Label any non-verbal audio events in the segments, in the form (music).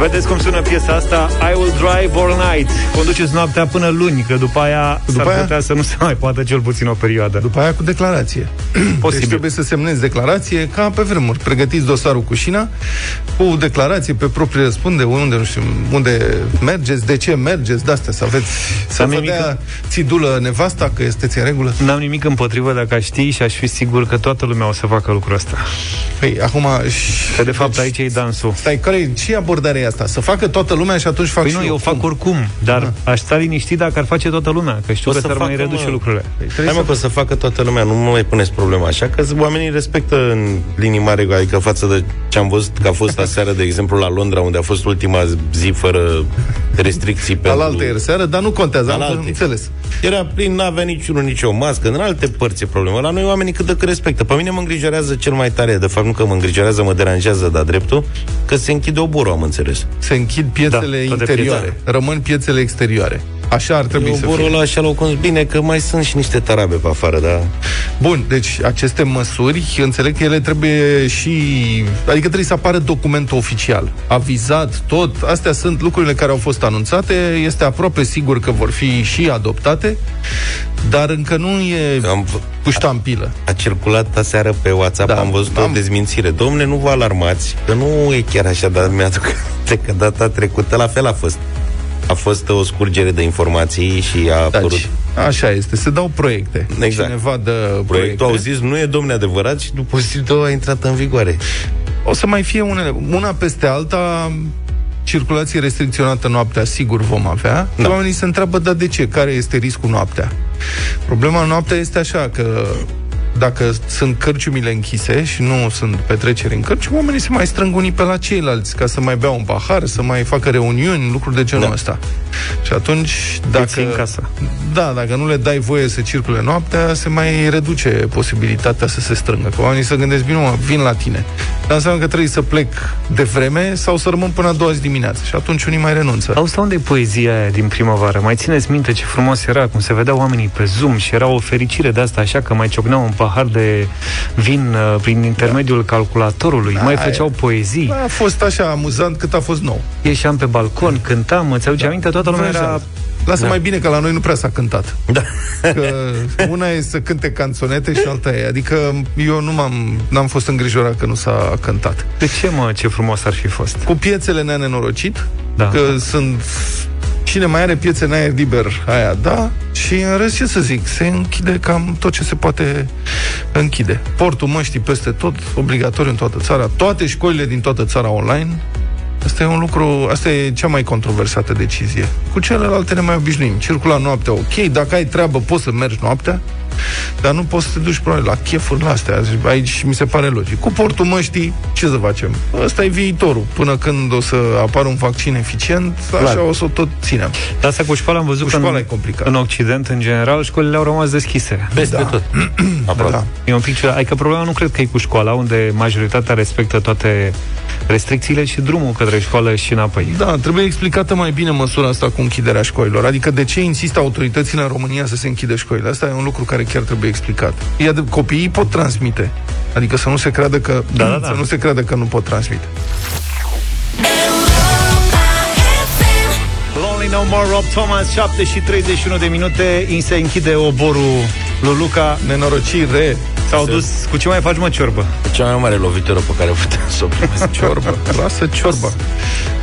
Vedeți cum sună piesa asta? I will drive all night. Conduceți noaptea până luni, că după aia după s-ar aia? putea să nu se mai poată cel puțin o perioadă. După aia cu declarație. Posibil. Deci trebuie să semnezi declarație ca pe vremuri. Pregătiți dosarul cu șina, cu declarație pe proprie răspunde, unde, nu știu, unde mergeți, de ce mergeți, de-astea, să aveți, să vă dea țidulă nevasta, că este în regulă. N-am nimic împotrivă dacă aș ști și aș fi sigur că toată lumea o să facă lucrul ăsta. Păi, acum... Că de fapt deci, aici e dansul. Stai, care e, ce abordare e asta? Să facă toată lumea și atunci fac păi și nu, eu. eu fac cum? oricum, dar ah. aș sta liniștit dacă ar face toată lumea, că știu o că s-ar mai reduce mă. lucrurile. Păi, Hai mă, să... că să facă toată lumea, nu mă mai puneți problema așa, că oamenii respectă în linii mari, adică față de ce am văzut că a fost aseară, de exemplu, la Londra, unde a fost ultima zi fără restricții pentru... La altă ieri seară, dar nu contează, am înțeles. Era plin, n-avea niciunul nicio mască, în alte părți e problema. La noi oamenii cât de cât respectă. Pe mine mă îngrijorează cel mai tare, de fapt nu că mă îngrijorează, mă deranjează, dar dreptul, că se închide oborul, am înțeles. Se închid piețele da, interioare, rămân piețele exterioare. Așa ar trebui Eu să fie. ăla așa l-au bine, că mai sunt și niște tarabe pe afară, da? Bun, deci aceste măsuri, înțeleg că ele trebuie și... Adică trebuie să apară documentul oficial. Avizat, tot. Astea sunt lucrurile care au fost anunțate. Este aproape sigur că vor fi și adoptate, dar încă nu e am, cu ștampilă. A, a circulat aseară pe WhatsApp, da, am văzut am... o dezmințire. Domne, nu vă alarmați, că nu e chiar așa, dar mi-aduc (laughs) că data trecută la fel a fost a fost o scurgere de informații și a Daci. apărut... Așa este, se dau proiecte. Exact. Cineva dă Proiectul proiecte. au zis, nu e domne adevărat și după zi două a intrat în vigoare. O să mai fie unele, una peste alta, circulație restricționată noaptea, sigur vom avea. Da. Oamenii se întreabă, dar de ce? Care este riscul noaptea? Problema noaptea este așa, că dacă sunt cărciumile închise și nu sunt petreceri în cărciumi, oamenii se mai strâng unii pe la ceilalți ca să mai bea un pahar, să mai facă reuniuni, lucruri de genul da. ăsta. Și atunci, dacă... în casă. Da, dacă nu le dai voie să circule noaptea, se mai reduce posibilitatea să se strângă. Că oamenii să gândesc, bine, mă, vin la tine. Dar înseamnă că trebuie să plec de vreme sau să rămân până a doua zi dimineață. Și atunci unii mai renunță. Auzi, unde e poezia aia din primăvară? Mai țineți minte ce frumos era, cum se vedeau oamenii pe Zoom și era o fericire de asta, așa că mai ciocneau un pahar de vin uh, prin intermediul da. calculatorului, da, mai făceau aia. poezii. A fost așa amuzant cât a fost nou. Ieșeam pe balcon, cântam, îți aduce da. aminte, toată lumea era Lasă da. mai bine că la noi nu prea s-a cântat. Da. Că una e să cânte canțonete și alta e. Adică eu nu m-am, n-am fost îngrijorat că nu s-a cântat. De ce, mă, ce frumos ar fi fost? Cu piețele ne-a nenorocit, da. că sunt Cine mai are piețe în aer liber, aia da, și în rest, ce să zic, se închide cam tot ce se poate închide. Portul măștii peste tot, obligatoriu în toată țara, toate școlile din toată țara online, Asta e un lucru, asta e cea mai controversată decizie. Cu celelalte ne mai obișnuim. Circula noaptea, ok, dacă ai treabă, poți să mergi noaptea, dar nu poți să te duci probabil la chefuri la astea. Aici mi se pare logic. Cu portul măștii, ce să facem? Ăsta e viitorul. Până când o să apară un vaccin eficient, așa Clar. o să tot ținem. Dar asta cu școala am văzut cu că în, e complicat. în Occident, în general, școlile au rămas deschise. Peste da. tot. (clears throat) da. E un pic ciudat. Adică problema nu cred că e cu școala, unde majoritatea respectă toate restricțiile și drumul către școală și înapoi. Da, trebuie explicată mai bine măsura asta cu închiderea școlilor. Adică de ce insistă autoritățile în România să se închide școlile? Asta e un lucru care chiar trebuie explicat. Ia de, copiii pot transmite. Adică să nu se creadă că da, da, da. să nu se creadă că nu pot transmite. Lonely No More, Rob Thomas, 7 și 31 de minute, se închide oborul lui Luca. Nenorocire. S-au dus, cu ce mai faci, mă, ciorbă? Cea mai mare lovitură pe care putem să o primesc. ciorbă, lasă ciorbă.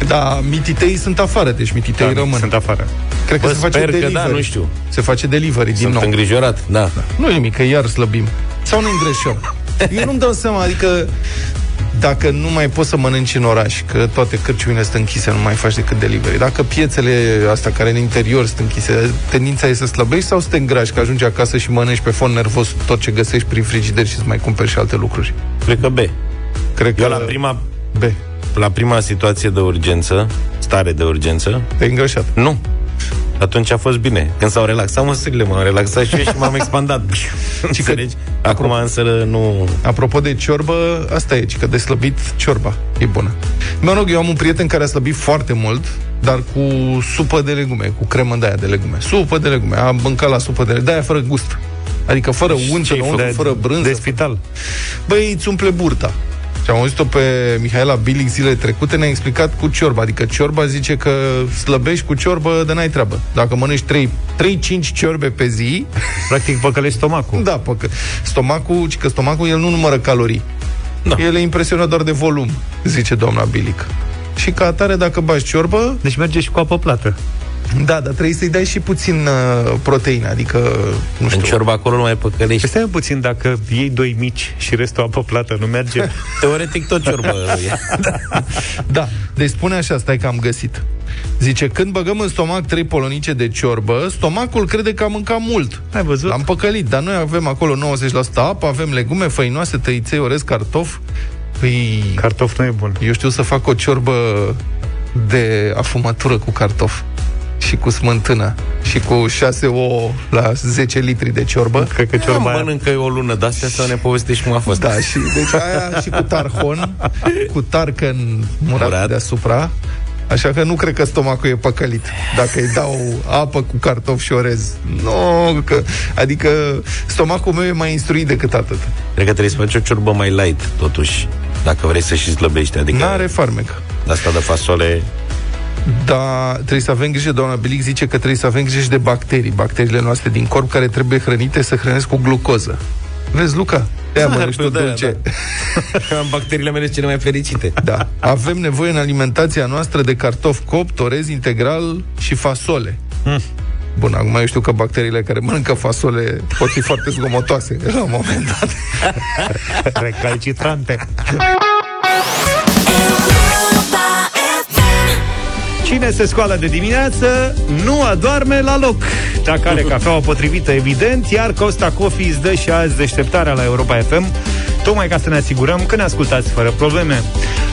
Da, mititei sunt afară, deci mititei da, rămân. Sunt afară. Cred că Bă, se face delivery. Că da, nu știu. Se face delivery din sunt nou. îngrijorat, da. da. Nu e nimic, că iar slăbim. Sau ne îngreșăm. Eu nu-mi dau seama, adică dacă nu mai poți să mănânci în oraș, că toate cărciumile sunt închise, nu mai faci decât delivery, dacă piețele astea care în interior sunt închise, tendința e să slăbești sau să te îngrași, că ajungi acasă și mănânci pe fond nervos tot ce găsești prin frigider și să mai cumperi și alte lucruri? Cred că B. Cred că Eu la prima... B. La prima situație de urgență, stare de urgență... Te-ai îngrășat? Nu. Atunci a fost bine. Când s-au relaxat măsurile, m-am relaxat și eu și m-am expandat. (laughs) Înțelegi? Acum însă nu... Apropo de ciorbă, asta e, că de slăbit ciorba e bună. Mă rog, eu am un prieten care a slăbit foarte mult, dar cu supă de legume, cu cremă de aia de legume. Supă de legume. Am mâncat la supă de legume, de aia fără gust. Adică fără unță, fără brânză. De spital. Băi, îți umple burta. Și am auzit-o pe Mihaela Bilic zilele trecute, ne-a explicat cu ciorba. Adică ciorba zice că slăbești cu ciorbă de n-ai treabă. Dacă mănânci 3-5 ciorbe pe zi... (laughs) Practic păcălești stomacul. Da, păcă... Stomacul, că stomacul el nu numără calorii. Da. El e impresionat doar de volum, zice doamna Bilic. Și ca atare, dacă bași ciorbă... Deci merge și cu apă plată. Da, dar trebuie să-i dai și puțin uh, proteină, adică, nu știu. În ciorba acolo nu mai păcălești. Păi stai puțin, dacă iei doi mici și restul apă plată, nu merge? (laughs) Teoretic tot ciorbă (laughs) da. da, deci spune așa, stai că am găsit. Zice, când băgăm în stomac trei polonice de ciorbă, stomacul crede că am mâncat mult. Ai văzut? L-am păcălit, dar noi avem acolo 90% apă, avem legume, făinoase, tăiței, orez, cartof. Păi... Cartof nu e bun. Eu știu să fac o ciorbă de afumătură cu cartof și cu smântână și cu 6 ouă la 10 litri de ciorbă. Cred că ciorba aia... mănâncă o lună de astea să ne povestești cum a fost. Da, și deci aia și cu tarhon, cu tarcăn murat, murat. deasupra. Așa că nu cred că stomacul e păcălit Dacă îi dau apă cu cartof și orez Nu, că, adică stomacul meu e mai instruit decât atât Cred că trebuie să faci o ciorbă mai light, totuși Dacă vrei să și slăbești adică N-are farmec Asta de fasole dar trebuie să avem grijă, doamna Bilic zice că trebuie să avem grijă și de bacterii, bacteriile noastre din corp care trebuie hrănite să hrănesc cu glucoză. Vezi, Luca? Ea mă, (laughs) tu dulce. Da. Am (laughs) bacteriile mele cele mai fericite. Da. Avem nevoie în alimentația noastră de cartof copt, orez integral și fasole. Mm. Bun, acum eu știu că bacteriile care mănâncă fasole pot fi foarte zgomotoase la un moment dat. (laughs) Recalcitrante. Cine se scoală de dimineață nu adorme la loc. Dacă are cafeaua potrivită, evident, iar Costa Coffee îți dă și azi deșteptarea la Europa FM tocmai ca să ne asigurăm că ne ascultați fără probleme.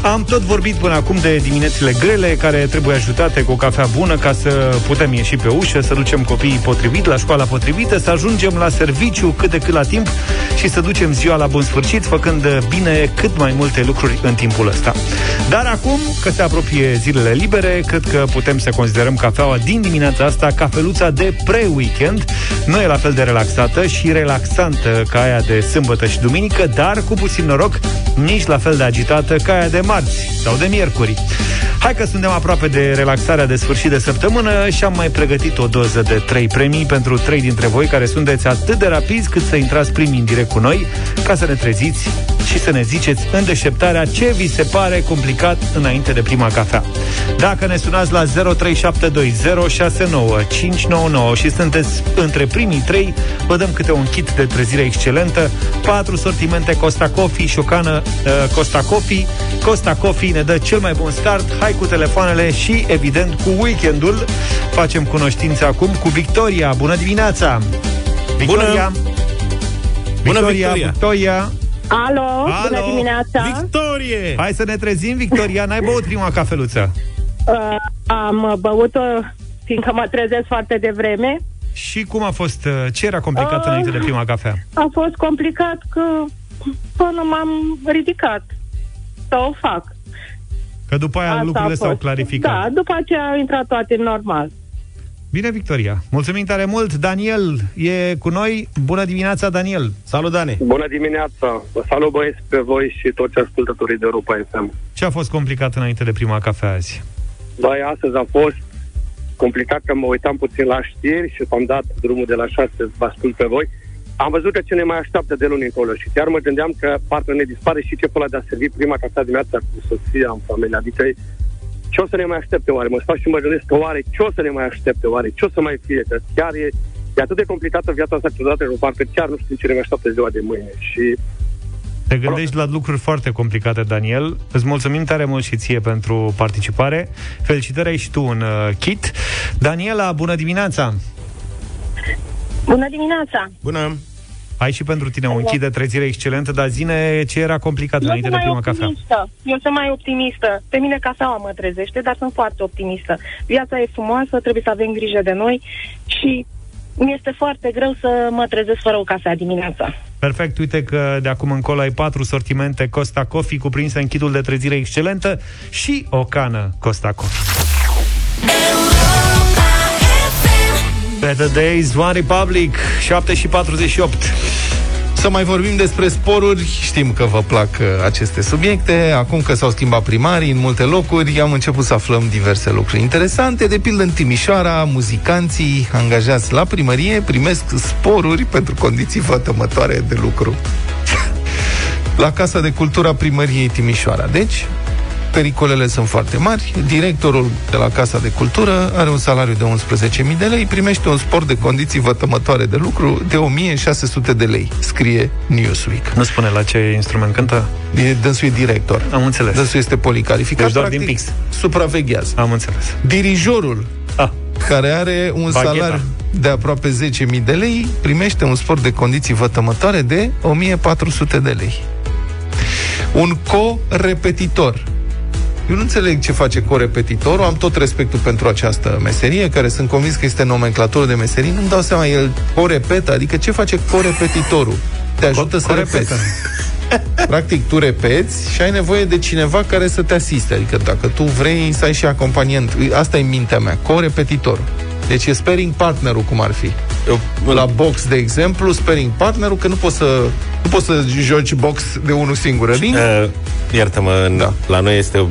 Am tot vorbit până acum de diminețile grele care trebuie ajutate cu o cafea bună ca să putem ieși pe ușă, să ducem copiii potrivit la școala potrivită, să ajungem la serviciu cât de cât la timp și să ducem ziua la bun sfârșit, făcând bine cât mai multe lucruri în timpul ăsta. Dar acum, că se apropie zilele libere, cred că putem să considerăm cafeaua din dimineața asta cafeluța de pre-weekend. Nu e la fel de relaxată și relaxantă ca aia de sâmbătă și duminică, dar cu puțin noroc, nici la fel de agitată ca aia de marți sau de miercuri. Hai că suntem aproape de relaxarea de sfârșit de săptămână și am mai pregătit o doză de trei premii pentru trei dintre voi care sunteți atât de rapizi cât să intrați primii în direct cu noi ca să ne treziți și să ne ziceți în deșteptarea ce vi se pare complicat înainte de prima cafea. Dacă ne sunați la 0372069599 și sunteți între primii trei, vă dăm câte un kit de trezire excelentă, patru sortimente Costa Coffee și o cană uh, Costa Coffee. Costa Coffee ne dă cel mai bun start. Hai cu telefoanele și, evident, cu weekendul. Facem cunoștință acum cu Victoria. Bună dimineața! Victoria! Bună! Victoria, Bună, Victoria! Victoria! Alo, Alo, bună dimineața! Victorie! Hai să ne trezim, Victoria, n-ai băut prima cafeluță? Uh, am băut-o fiindcă mă trezesc foarte devreme. Și cum a fost? Uh, ce era complicat uh, înainte de prima cafea? A fost complicat că până m-am ridicat să o fac. Că după aia Asta lucrurile s-au clarificat. Da, după aceea au intrat toate normal. Bine, Victoria. Mulțumim tare mult. Daniel e cu noi. Bună dimineața, Daniel. Salut, Dani. Bună dimineața. Salut, băieți, pe voi și toți ascultătorii de Europa FM. Ce a fost complicat înainte de prima cafea azi? Băi, astăzi a fost complicat că mă uitam puțin la știri și am dat drumul de la șase să vă ascult pe voi. Am văzut că ce ne mai așteaptă de luni încolo și chiar mă gândeam că parcă ne dispare și ce ăla de a servi prima cafea dimineața cu soția în familie. Adică ce o să ne mai aștepte oare? Mă stau și mă gândesc că oare ce o să ne mai aștepte oare? Ce o să mai fie? Că chiar e, e atât de complicată viața asta câteodată că parcă chiar nu știu ce ne mai așteaptă ziua de mâine. Și te gândești la lucruri foarte complicate, Daniel. Îți mulțumim tare mult și ție pentru participare. Felicitări ai și tu un uh, kit. Daniela, bună dimineața! Bună dimineața! Bună! Ai și pentru tine un kit de trezire excelentă, dar zine ce era complicat Eu înainte de prima cafea. Eu sunt mai optimistă. Pe mine cafeaua mă trezește, dar sunt foarte optimistă. Viața e frumoasă, trebuie să avem grijă de noi și mi este foarte greu să mă trezesc fără o cafea dimineața. Perfect, uite că de acum încolo ai patru sortimente Costa Coffee cuprinse în kitul de trezire excelentă și o cană Costa Coffee. Better Days, One Republic, 7 și 48. Să mai vorbim despre sporuri. Știm că vă plac uh, aceste subiecte. Acum că s-au schimbat primarii în multe locuri, am început să aflăm diverse lucruri interesante. De pildă, în Timișoara, muzicanții angajați la primărie primesc sporuri pentru condiții vătămătoare de lucru. (laughs) la Casa de Cultură a Primăriei Timișoara. Deci, pericolele sunt foarte mari. Directorul de la Casa de Cultură are un salariu de 11.000 de lei, primește un sport de condiții vătămătoare de lucru de 1.600 de lei, scrie Newsweek. Nu spune la ce instrument cântă? E, dânsul e director. Am înțeles. Dânsul este policalificat. Deci doar practic, din pix. Supraveghează. Am înțeles. Dirijorul ah. care are un Bagheta. salariu de aproape 10.000 de lei, primește un sport de condiții vătămătoare de 1.400 de lei. Un co-repetitor eu nu înțeleg ce face corepetitorul, am tot respectul pentru această meserie, care sunt convins că este nomenclatură de meserie, nu-mi dau seama, el corepetă, adică ce face corepetitorul? Te ajută Co- să repeți. (laughs) Practic, tu repeți și ai nevoie de cineva care să te asiste. Adică dacă tu vrei să ai și acompaniant, asta e mintea mea, corepetitorul. Deci e sparing partnerul, cum ar fi. Eu, la box, de exemplu, sparing partnerul, că nu poți să, nu poți să joci box de unul singur, uh, Iartă-mă, da. la noi este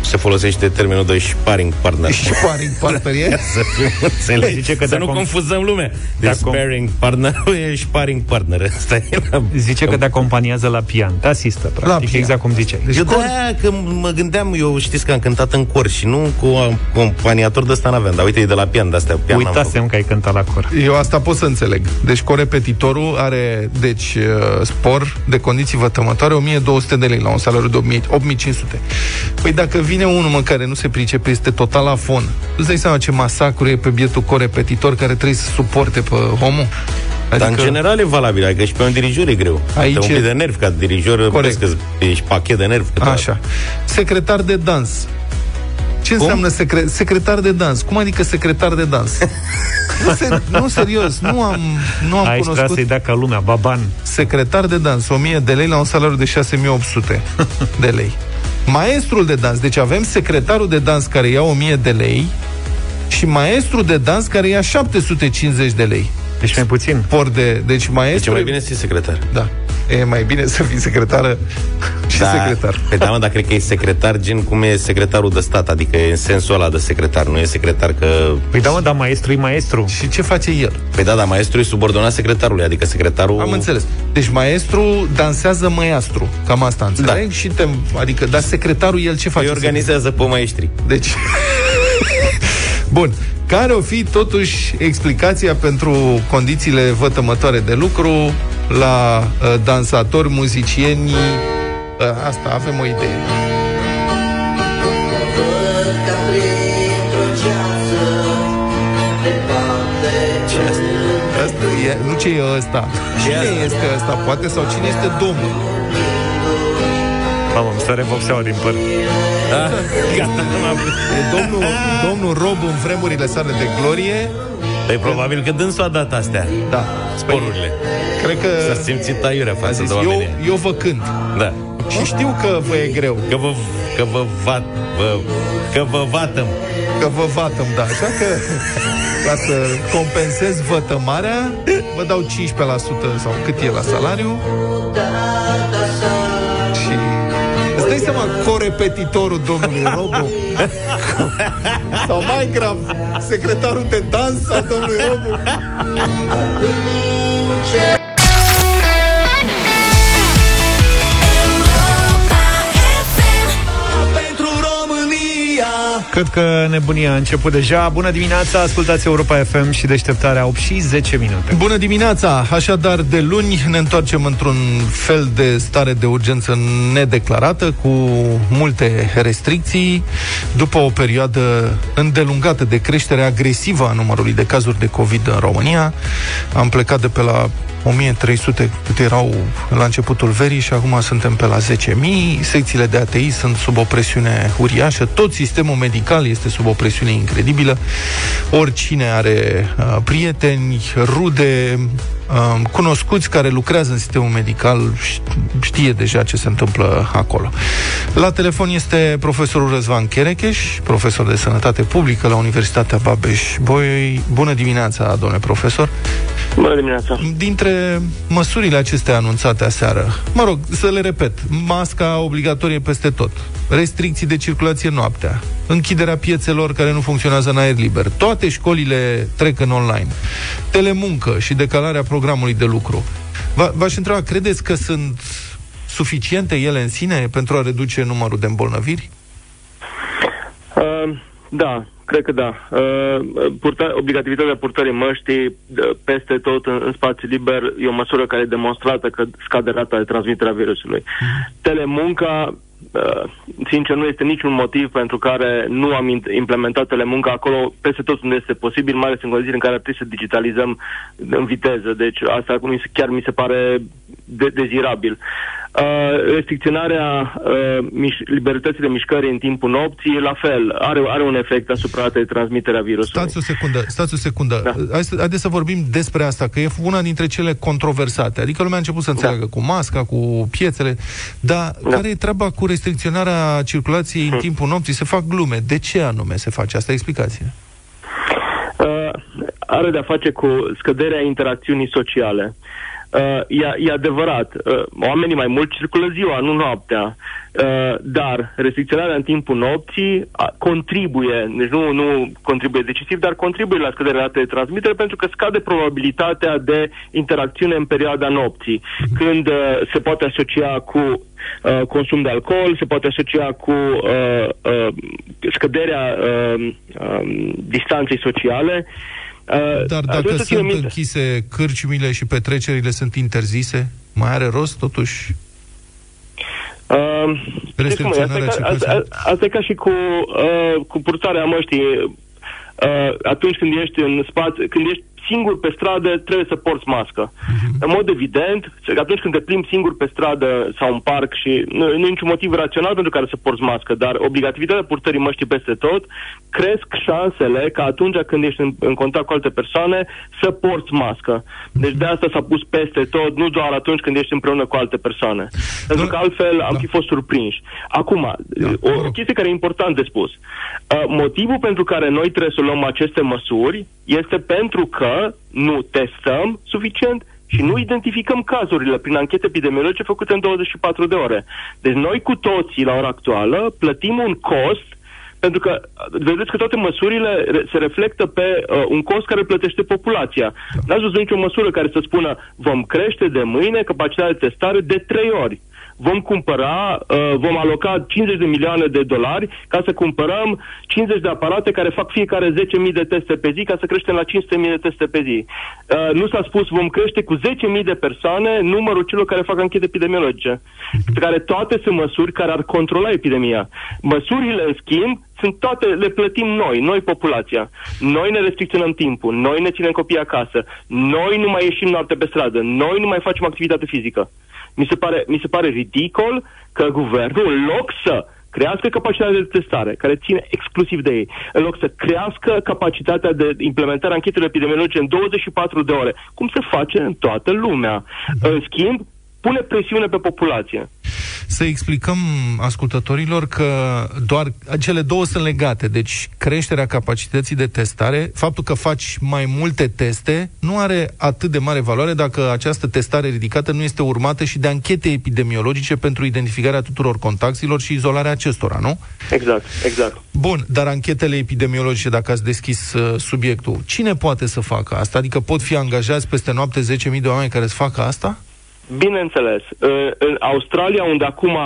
se folosește termenul de sparring partner. (laughs) Sparring partner e? să fim înțelegi. Zice că să nu confuzăm lumea. De sparring partner (laughs) e sparring partner. Asta e la... Zice că te acompaniază la pian. Te asistă, practic, pian. exact cum ziceai. Deci eu cor... că mă gândeam, eu știți că am cântat în cor și nu cu acompaniator de ăsta n-aveam, dar uite, e de la pian, de astea pian Uitasem că ai cântat la cor. Eu asta pot să înțeleg. Deci corepetitorul are, deci, uh, spor de condiții vătămătoare 1200 de lei la un salariu de 8500. Păi dacă vine unul mă care nu se pricepe, este total afon. Îți dai seama ce masacru e pe bietul corepetitor care trebuie să suporte pe omul? Adică... Dar în general e valabil, adică și pe un dirijor e greu. Aici un pic de nerv ca dirijor, Corect. că ești pachet de nerv. Așa. Secretar de dans. Ce Cum? înseamnă secre- secretar de dans? Cum adică secretar de dans? (laughs) nu, ser- nu, serios, nu am, nu am Aici cunoscut... să-i dea ca lumea, baban. Secretar de dans, 1000 de lei la un salariu de 6800 de lei. Maestrul de dans, deci avem secretarul de dans care ia 1000 de lei și maestrul de dans care ia 750 de lei. Deci mai puțin. Por de, deci maestru... Deci mai bine să fii secretar. Da e mai bine să fii secretară și da, secretar. Pe da, mă, dar cred că e secretar gen cum e secretarul de stat, adică e în sensul ăla de secretar, nu e secretar că... Păi da, mă, dar maestru e maestru. Și ce face el? Păi da, dar maestru e subordonat secretarului, adică secretarul... Am înțeles. Deci maestru dansează măiastru, cam asta înțeleg? Da. Și te, adică, dar secretarul el ce face? Îi organizează pe maestri. Deci... (laughs) Bun. Care o fi totuși explicația pentru condițiile vătămătoare de lucru la uh, dansatori, muzicieni? Uh, asta avem o idee. Ce asta? e, nu ce e ăsta. Cine este ăsta? Poate sau cine este domnul? Mamă, îmi sare vopseaua din păr. Da? (laughs) Gata, e domnul, domnul Rob în vremurile sale de glorie. Păi probabil că dânsul a dat astea. Da. Sporurile. Păi, cred că... S-a simțit aiurea față zis, de oameni. Eu, eu vă cânt. Da. Și știu că vă e greu. Că vă, că vă, vat, vă, că vă vatăm. Că vă vatăm, da. Așa că ca să compensez vătămarea, vă dau 15% sau cât e la salariu dai seama, corepetitorul domnului Robu? Sau mai grav, secretarul de dans al domnului Robu? Cred că nebunia a început deja. Bună dimineața, ascultați Europa FM și deșteptarea 8 și 10 minute. Bună dimineața! Așadar, de luni ne întoarcem într-un fel de stare de urgență nedeclarată, cu multe restricții, după o perioadă îndelungată de creștere agresivă a numărului de cazuri de COVID în România. Am plecat de pe la 1300 cât erau la începutul verii și acum suntem pe la 10.000. Secțiile de ATI sunt sub o presiune uriașă. Tot sistemul medical este sub o presiune incredibilă. Oricine are uh, prieteni, rude, uh, cunoscuți care lucrează în sistemul medical, știe deja ce se întâmplă acolo. La telefon este profesorul Răzvan Cherecheș, profesor de sănătate publică la Universitatea Babeș-Bolyai. Bună dimineața, domnule profesor! Bună dimineața! Dintre măsurile acestea anunțate aseară, mă rog, să le repet, masca obligatorie peste tot, restricții de circulație noaptea, închiderea piețelor care nu funcționează în aer liber, toate școlile trec în online, telemuncă și decalarea programului de lucru. V-aș întreba, credeți că sunt suficiente ele în sine pentru a reduce numărul de îmbolnăviri? Uh, da, Cred că da. Uh, purta, obligativitatea purtării măștii uh, peste tot în, în spațiu liber e o măsură care e demonstrată că scade rata de transmitere a virusului. Mhm. Telemunca, uh, sincer, nu este niciun motiv pentru care nu am implementat telemunca acolo peste tot unde este posibil, mai ales în condiții în care trebuie să digitalizăm în viteză. Deci asta chiar mi se pare de- dezirabil. Uh, restricționarea uh, miș- libertății de mișcare în timpul nopții, la fel, are, are un efect asupra ratei de transmitere a virusului. Stați o secundă, stați o secundă. Da. Haideți să vorbim despre asta, că e una dintre cele controversate. Adică lumea a început să înțeleagă da. cu masca, cu piețele, dar da. care e treaba cu restricționarea circulației hmm. în timpul nopții? Se fac glume. De ce anume se face asta? Explicație. Uh, are de-a face cu scăderea interacțiunii sociale. Uh, e, e adevărat, uh, oamenii mai mult circulă ziua, nu noaptea, uh, dar restricționarea în timpul nopții uh, contribuie, deci nu, nu contribuie decisiv, dar contribuie la scăderea ratei de transmitere pentru că scade probabilitatea de interacțiune în perioada nopții, când uh, se poate asocia cu uh, consum de alcool, se poate asocia cu uh, uh, scăderea uh, uh, distanței sociale. Uh, Dar dacă sunt minte. închise cârciumile și petrecerile sunt interzise, mai are rost totuși? Uh, Restricționarea asta, asta, asta e ca și cu, uh, cu purtarea măștii. Uh, atunci când ești în spațiu, când ești singur pe stradă, trebuie să porți mască. Uh-huh. În mod evident, atunci când te plimbi singur pe stradă sau în parc și nu, nu e niciun motiv rațional pentru care să porți mască, dar obligativitatea purtării măștii peste tot cresc șansele ca atunci când ești în, în contact cu alte persoane să porți mască. Deci de asta s-a pus peste tot, nu doar atunci când ești împreună cu alte persoane. Pentru că altfel am da. fi fost surprinși. Acum, da. o, o chestie care e important de spus. Uh, motivul pentru care noi trebuie să luăm aceste măsuri este pentru că nu testăm suficient și nu identificăm cazurile prin anchete epidemiologice făcute în 24 de ore. Deci noi cu toții, la ora actuală, plătim un cost pentru că vedeți că toate măsurile se reflectă pe uh, un cost care plătește populația. N-ați văzut nicio măsură care să spună vom crește de mâine capacitatea de testare de trei ori vom cumpăra, uh, vom aloca 50 de milioane de dolari ca să cumpărăm 50 de aparate care fac fiecare 10.000 de teste pe zi ca să creștem la 500.000 de teste pe zi. Uh, nu s-a spus vom crește cu 10.000 de persoane numărul celor care fac anchete epidemiologice, care toate sunt măsuri care ar controla epidemia. Măsurile, în schimb, sunt toate, le plătim noi, noi populația. Noi ne restricționăm timpul, noi ne ținem copiii acasă, noi nu mai ieșim noapte pe stradă, noi nu mai facem activitate fizică. Mi se pare, mi se pare ridicol că guvernul, în loc să crească capacitatea de testare, care ține exclusiv de ei, în loc să crească capacitatea de implementare a anchetelor epidemiologice în 24 de ore, cum se face în toată lumea. În schimb, pune presiune pe populație. Să explicăm ascultătorilor că doar cele două sunt legate. Deci creșterea capacității de testare, faptul că faci mai multe teste, nu are atât de mare valoare dacă această testare ridicată nu este urmată și de anchete epidemiologice pentru identificarea tuturor contactilor și izolarea acestora, nu? Exact, exact. Bun, dar anchetele epidemiologice, dacă ați deschis uh, subiectul, cine poate să facă asta? Adică pot fi angajați peste noapte 10.000 de oameni care să facă asta? Bineînțeles. În Australia, unde acum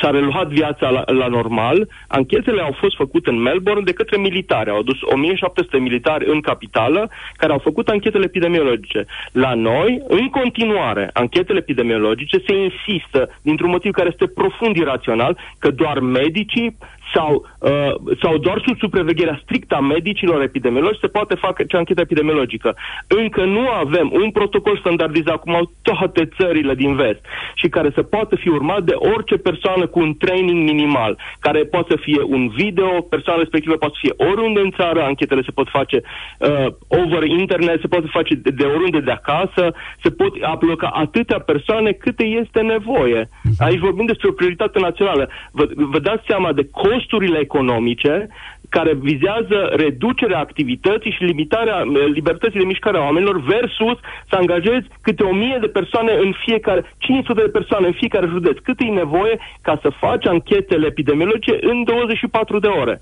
s-a reluat viața la, la normal, anchetele au fost făcute în Melbourne de către militari. Au adus 1700 militari în capitală care au făcut anchetele epidemiologice. La noi, în continuare, anchetele epidemiologice se insistă, dintr-un motiv care este profund irațional, că doar medicii sau, uh, sau doar sub supravegherea strictă a medicilor epidemiologi se poate face anchetă epidemiologică. Încă nu avem un protocol standardizat, cum au toate țările din vest, și care să poată fi urmat de orice persoană cu un training minimal, care poate să fie un video, persoana respectivă poate să fie oriunde în țară, anchetele se pot face uh, over internet, se poate face de, de oriunde de acasă, se pot aploca atâtea persoane câte este nevoie. Aici vorbim despre o prioritate națională. Vă, vă dați seama de costurile economice care vizează reducerea activității și limitarea eh, libertății de mișcare a oamenilor versus să angajezi câte o mie de persoane în fiecare, 500 de persoane în fiecare județ. Cât e nevoie ca să faci anchetele epidemiologice în 24 de ore.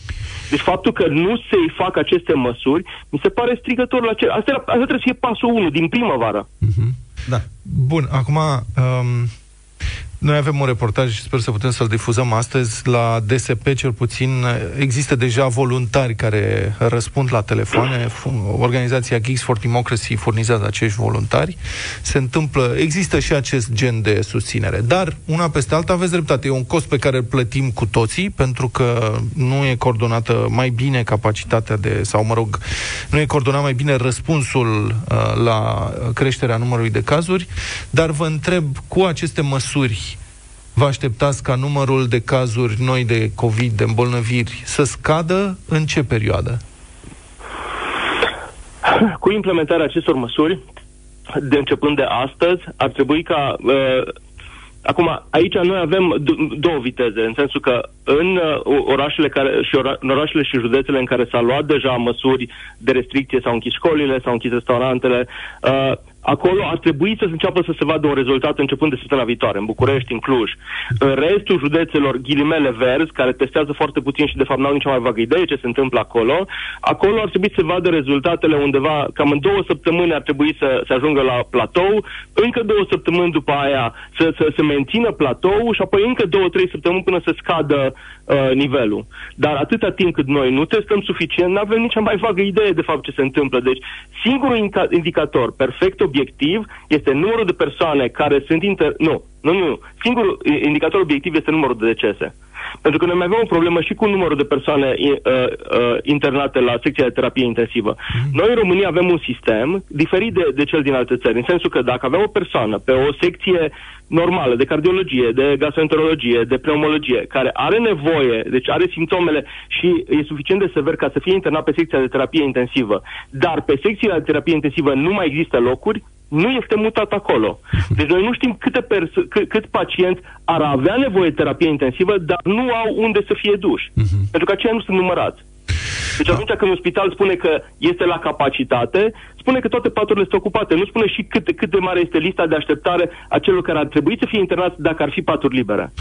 Deci faptul că nu se fac aceste măsuri, mi se pare strigător la cer. Asta, asta trebuie să fie pasul 1 din primăvară. Mm-hmm. Da. Bun, acum... Um noi avem un reportaj și sper să putem să-l difuzăm astăzi. La DSP, cel puțin, există deja voluntari care răspund la telefoane. Organizația Geeks for Democracy furnizează acești voluntari. Se întâmplă, există și acest gen de susținere. Dar, una peste alta, aveți dreptate, e un cost pe care îl plătim cu toții, pentru că nu e coordonată mai bine capacitatea de, sau mă rog, nu e coordonat mai bine răspunsul uh, la creșterea numărului de cazuri. Dar vă întreb, cu aceste măsuri, vă așteptați ca numărul de cazuri noi de COVID, de îmbolnăviri, să scadă în ce perioadă? Cu implementarea acestor măsuri, de începând de astăzi, ar trebui ca uh, Acum, aici noi avem d- două viteze, în sensul că în uh, orașele, care, și ora, în orașele și județele în care s-a luat deja măsuri de restricție, s-au închis școlile, s-au închis restaurantele, uh, acolo ar trebui să se înceapă să se vadă un rezultat începând de săptămâna viitoare, în București, în Cluj. În restul județelor, ghilimele verzi, care testează foarte puțin și de fapt n-au nicio mai vagă idee ce se întâmplă acolo, acolo ar trebui să se vadă rezultatele undeva, cam în două săptămâni ar trebui să se ajungă la platou, încă două săptămâni după aia să, să se mențină platou și apoi încă două, trei săptămâni până să scadă uh, nivelul. Dar atâta timp cât noi nu testăm suficient, nu avem nici mai vagă idee de fapt ce se întâmplă. Deci, singurul indicator perfect obiectiv este numărul de persoane care sunt inter... Nu, nu, nu. Singurul indicator obiectiv este numărul de decese. Pentru că noi mai avem o problemă și cu numărul de persoane uh, uh, internate la secția de terapie intensivă. Mm. Noi în România avem un sistem diferit de, de cel din alte țări, în sensul că dacă avem o persoană pe o secție normală de cardiologie, de gastroenterologie, de pneumologie, care are nevoie, deci are simptomele și e suficient de sever ca să fie internat pe secția de terapie intensivă, dar pe secția de terapie intensivă nu mai există locuri, nu este mutat acolo. Deci noi nu știm câte perso- cât, cât pacienți ar avea nevoie de terapie intensivă, dar nu au unde să fie duși. Uh-huh. Pentru că aceia nu sunt numărați. Deci atunci când un spital spune că este la capacitate, spune că toate paturile sunt ocupate. Nu spune și cât, cât de mare este lista de așteptare a celor care ar trebui să fie internați dacă ar fi paturi libere.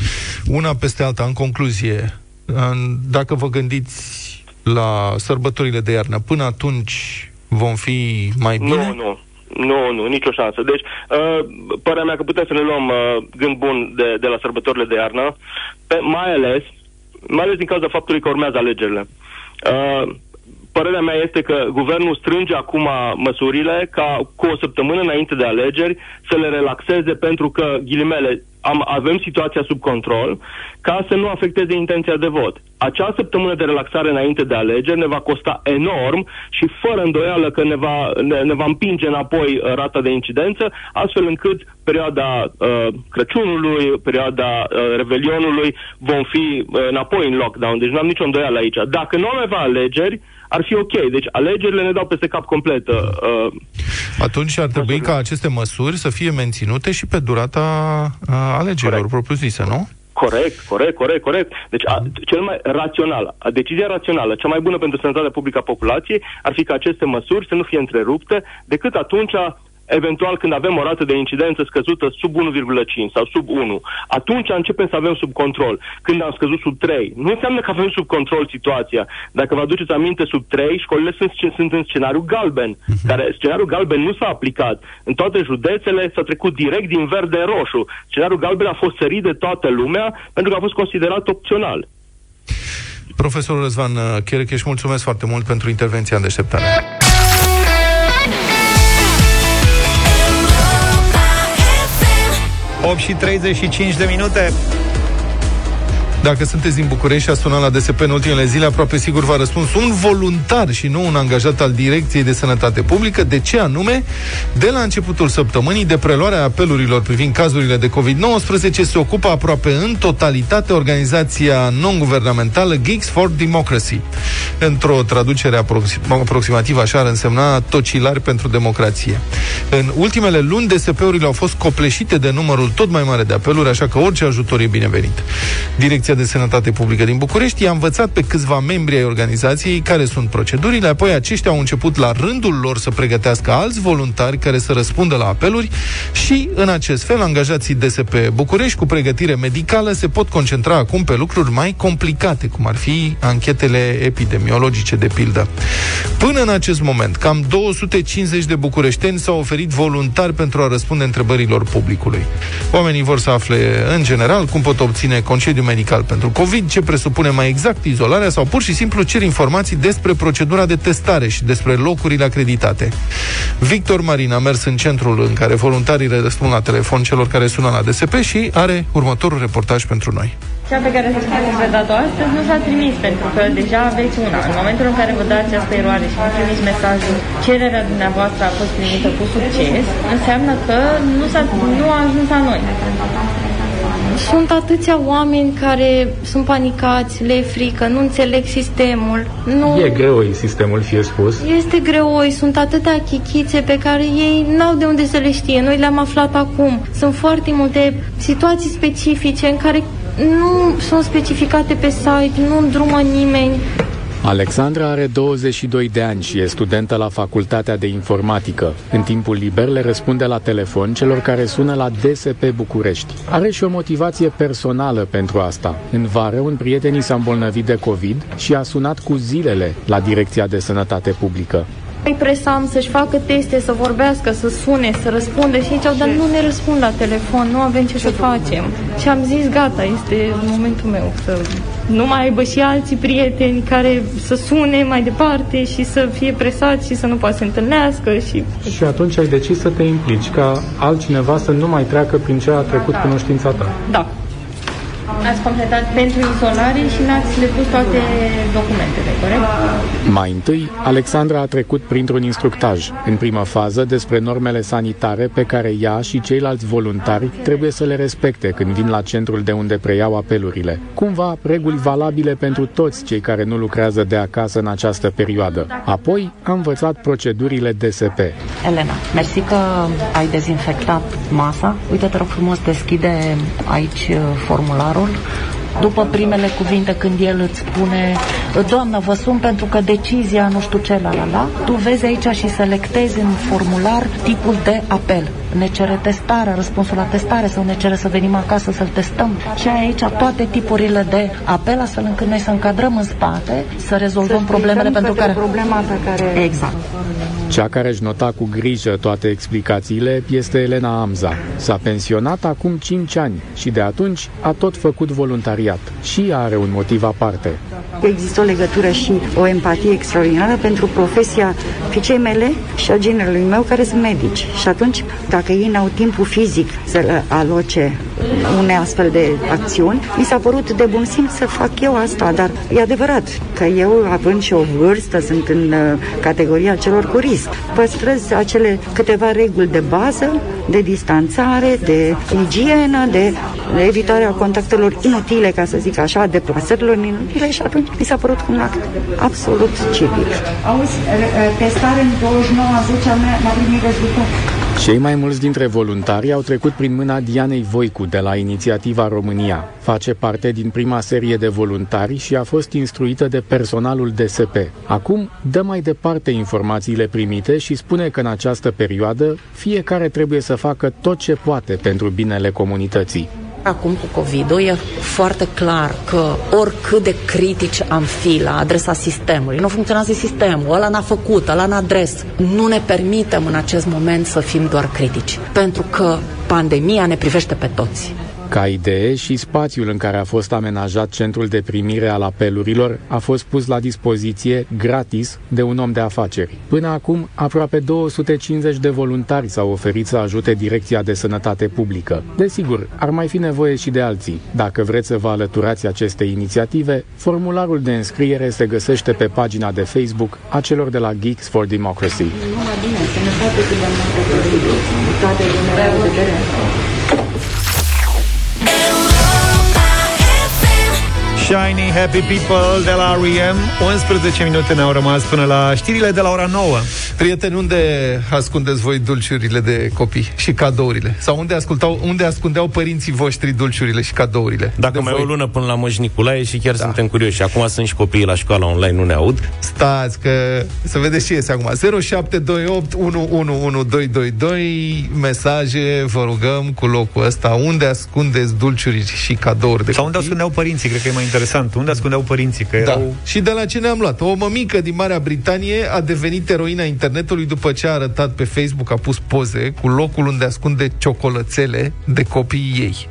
Una peste alta, în concluzie, dacă vă gândiți la sărbătorile de iarnă, până atunci vom fi mai bine? Nu, nu. Nu, nu, nicio șansă. Deci, uh, părerea mea că putem să ne luăm uh, gând bun de, de la sărbătorile de iarnă, pe, mai ales mai ales din cauza faptului că urmează alegerile. Uh, părerea mea este că guvernul strânge acum măsurile ca cu o săptămână înainte de alegeri să le relaxeze pentru că, ghilimele, am, avem situația sub control ca să nu afecteze intenția de vot. Acea săptămână de relaxare înainte de alegeri ne va costa enorm și fără îndoială că ne va, ne, ne va împinge înapoi uh, rata de incidență, astfel încât perioada uh, Crăciunului, perioada uh, Revelionului vom fi uh, înapoi în lockdown. Deci nu am nicio îndoială aici. Dacă nu am avea alegeri, ar fi ok. Deci alegerile ne dau peste cap complet. Uh, uh Atunci ar trebui ca aceste măsuri să fie menținute și pe durata uh, alegerilor propriu-zise, nu? Corect, corect, corect, corect. Deci, a, cel mai rațional, a, decizia rațională, cea mai bună pentru sănătatea publică a populației, ar fi ca aceste măsuri să nu fie întrerupte, decât atunci eventual când avem o rată de incidență scăzută sub 1,5 sau sub 1, atunci începem să avem sub control. Când am scăzut sub 3, nu înseamnă că avem sub control situația. Dacă vă aduceți aminte, sub 3, școlile sunt, sunt în scenariu galben, uh-huh. care scenariul galben nu s-a aplicat. În toate județele s-a trecut direct din verde în roșu. Scenariul galben a fost sărit de toată lumea pentru că a fost considerat opțional. Profesorul Răzvan Cherecheș, mulțumesc foarte mult pentru intervenția în deșteptare. 8 și 35 de minute. Dacă sunteți din București și a sunat la DSP în ultimele zile, aproape sigur v-a răspuns un voluntar și nu un angajat al Direcției de Sănătate Publică. De ce anume? De la începutul săptămânii de preluarea apelurilor privind cazurile de COVID-19 se ocupă aproape în totalitate organizația non-guvernamentală Geeks for Democracy. Într-o traducere aproxim- aproximativă așa ar însemna tocilari pentru democrație. În ultimele luni, DSP-urile au fost copleșite de numărul tot mai mare de apeluri, așa că orice ajutor e binevenit. Direcția de Sănătate Publică din București i-a învățat pe câțiva membri ai organizației care sunt procedurile, apoi aceștia au început la rândul lor să pregătească alți voluntari care să răspundă la apeluri și, în acest fel, angajații DSP București cu pregătire medicală se pot concentra acum pe lucruri mai complicate, cum ar fi anchetele epidemiologice, de pildă. Până în acest moment, cam 250 de bucureșteni s-au oferit voluntari pentru a răspunde întrebărilor publicului. Oamenii vor să afle, în general, cum pot obține concediu medical pentru COVID, ce presupune mai exact izolarea sau pur și simplu cer informații despre procedura de testare și despre locurile acreditate. Victor Marin a mers în centrul în care voluntarii răspund la telefon celor care sună la DSP și are următorul reportaj pentru noi. Cea pe care ați predat-o astăzi nu s-a trimis, pentru că deja aveți una. În momentul în care vă dați această eroare și nu trimis mesajul, cererea dumneavoastră a fost primită cu succes, înseamnă că nu, s-a, nu a ajuns la noi. Sunt atâția oameni care sunt panicați, le e frică, nu înțeleg sistemul. Nu... E greoi sistemul, fie spus. Este greoi, sunt atâtea chichițe pe care ei n-au de unde să le știe. Noi le-am aflat acum. Sunt foarte multe situații specifice în care nu sunt specificate pe site, nu îndrumă nimeni. Alexandra are 22 de ani și e studentă la Facultatea de Informatică. În timpul liber le răspunde la telefon celor care sună la DSP București. Are și o motivație personală pentru asta. În vară, un prieten i s-a îmbolnăvit de COVID și a sunat cu zilele la Direcția de Sănătate Publică. Îi presam să-și facă teste, să vorbească, să sune, să răspundă și ziceau, dar nu ne răspund la telefon, nu avem ce să facem. Și am zis, gata, este momentul meu să nu mai aibă și alții prieteni care să sune mai departe și să fie presați și să nu poată să întâlnească. Și... și atunci ai decis să te implici, ca altcineva să nu mai treacă prin ce a trecut da. cunoștința ta. Da, Ați completat pentru izolare și n-ați depus toate documentele, corect? Mai întâi, Alexandra a trecut printr-un instructaj, în prima fază, despre normele sanitare pe care ea și ceilalți voluntari trebuie să le respecte când vin la centrul de unde preiau apelurile. Cumva, reguli valabile pentru toți cei care nu lucrează de acasă în această perioadă. Apoi, a învățat procedurile DSP. Elena, mersi că ai dezinfectat masa. Uite, te rog frumos, deschide aici uh, formularul după primele cuvinte când el îți spune Doamnă, vă sun pentru că decizia nu știu ce, la la la, tu vezi aici și selectezi în formular tipul de apel. Ne cere testare, răspunsul la testare sau ne cere să venim acasă să-l testăm. Și ai aici toate tipurile de apel, astfel încât noi să încadrăm în spate, să rezolvăm să problemele pentru care... Problema pe care... Exact. Cea care își nota cu grijă toate explicațiile este Elena Amza. S-a pensionat acum 5 ani și de atunci a tot făcut voluntariat. Și ea are un motiv aparte. Există o legătură și o empatie extraordinară pentru profesia fiicei mele și a generului meu care sunt medici. Și atunci, dacă ei n-au timpul fizic să aloce unei astfel de acțiuni, mi s-a părut de bun simț să fac eu asta, dar e adevărat că eu, având și o vârstă, sunt în uh, categoria celor cu risc. Păstrez acele câteva reguli de bază, de distanțare, de igienă, de evitarea contactelor inutile, ca să zic așa, deplasărilor inutile și atunci mi s-a părut un act absolut civic. Auzi, testare în 29 a 10 a primit rezultat. Cei mai mulți dintre voluntari au trecut prin mâna Dianei Voicu de la Inițiativa România. Face parte din prima serie de voluntari și a fost instruită de personalul DSP. Acum dă mai departe informațiile primite și spune că în această perioadă fiecare trebuie să facă tot ce poate pentru binele comunității. Acum cu COVID-ul e foarte clar că oricât de critici am fi la adresa sistemului, nu funcționează sistemul, ăla n-a făcut, ăla n-a adres. Nu ne permitem în acest moment să fim doar critici, pentru că pandemia ne privește pe toți. Ca idee și spațiul în care a fost amenajat centrul de primire al apelurilor a fost pus la dispoziție gratis de un om de afaceri. Până acum, aproape 250 de voluntari s-au oferit să ajute Direcția de Sănătate Publică. Desigur, ar mai fi nevoie și de alții. Dacă vreți să vă alăturați acestei inițiative, formularul de înscriere se găsește pe pagina de Facebook a celor de la Geeks for Democracy. Numai bine, sănătate Shiny Happy People de la R.E.M. 11 minute ne-au rămas până la știrile de la ora 9. Prieteni, unde ascundeți voi dulciurile de copii și cadourile? Sau unde, ascultau, unde ascundeau părinții voștri dulciurile și cadourile? Dacă mai voi? o lună până la Moș Nicolae și chiar da. suntem curioși. Acum sunt și copiii la școală online, nu ne aud. Stați, că să vedeți ce este acum. 0728 111222 mesaje, vă rugăm cu locul ăsta. Unde ascundeți dulciuri și cadouri de Sau unde ascundeau părinții, cred că e mai interesant. Unde ascundeau părinții? Că da. erau... Și de la ce ne-am luat? O mămică din Marea Britanie a devenit eroina internetului după ce a arătat pe Facebook, a pus poze cu locul unde ascunde ciocolățele de copiii ei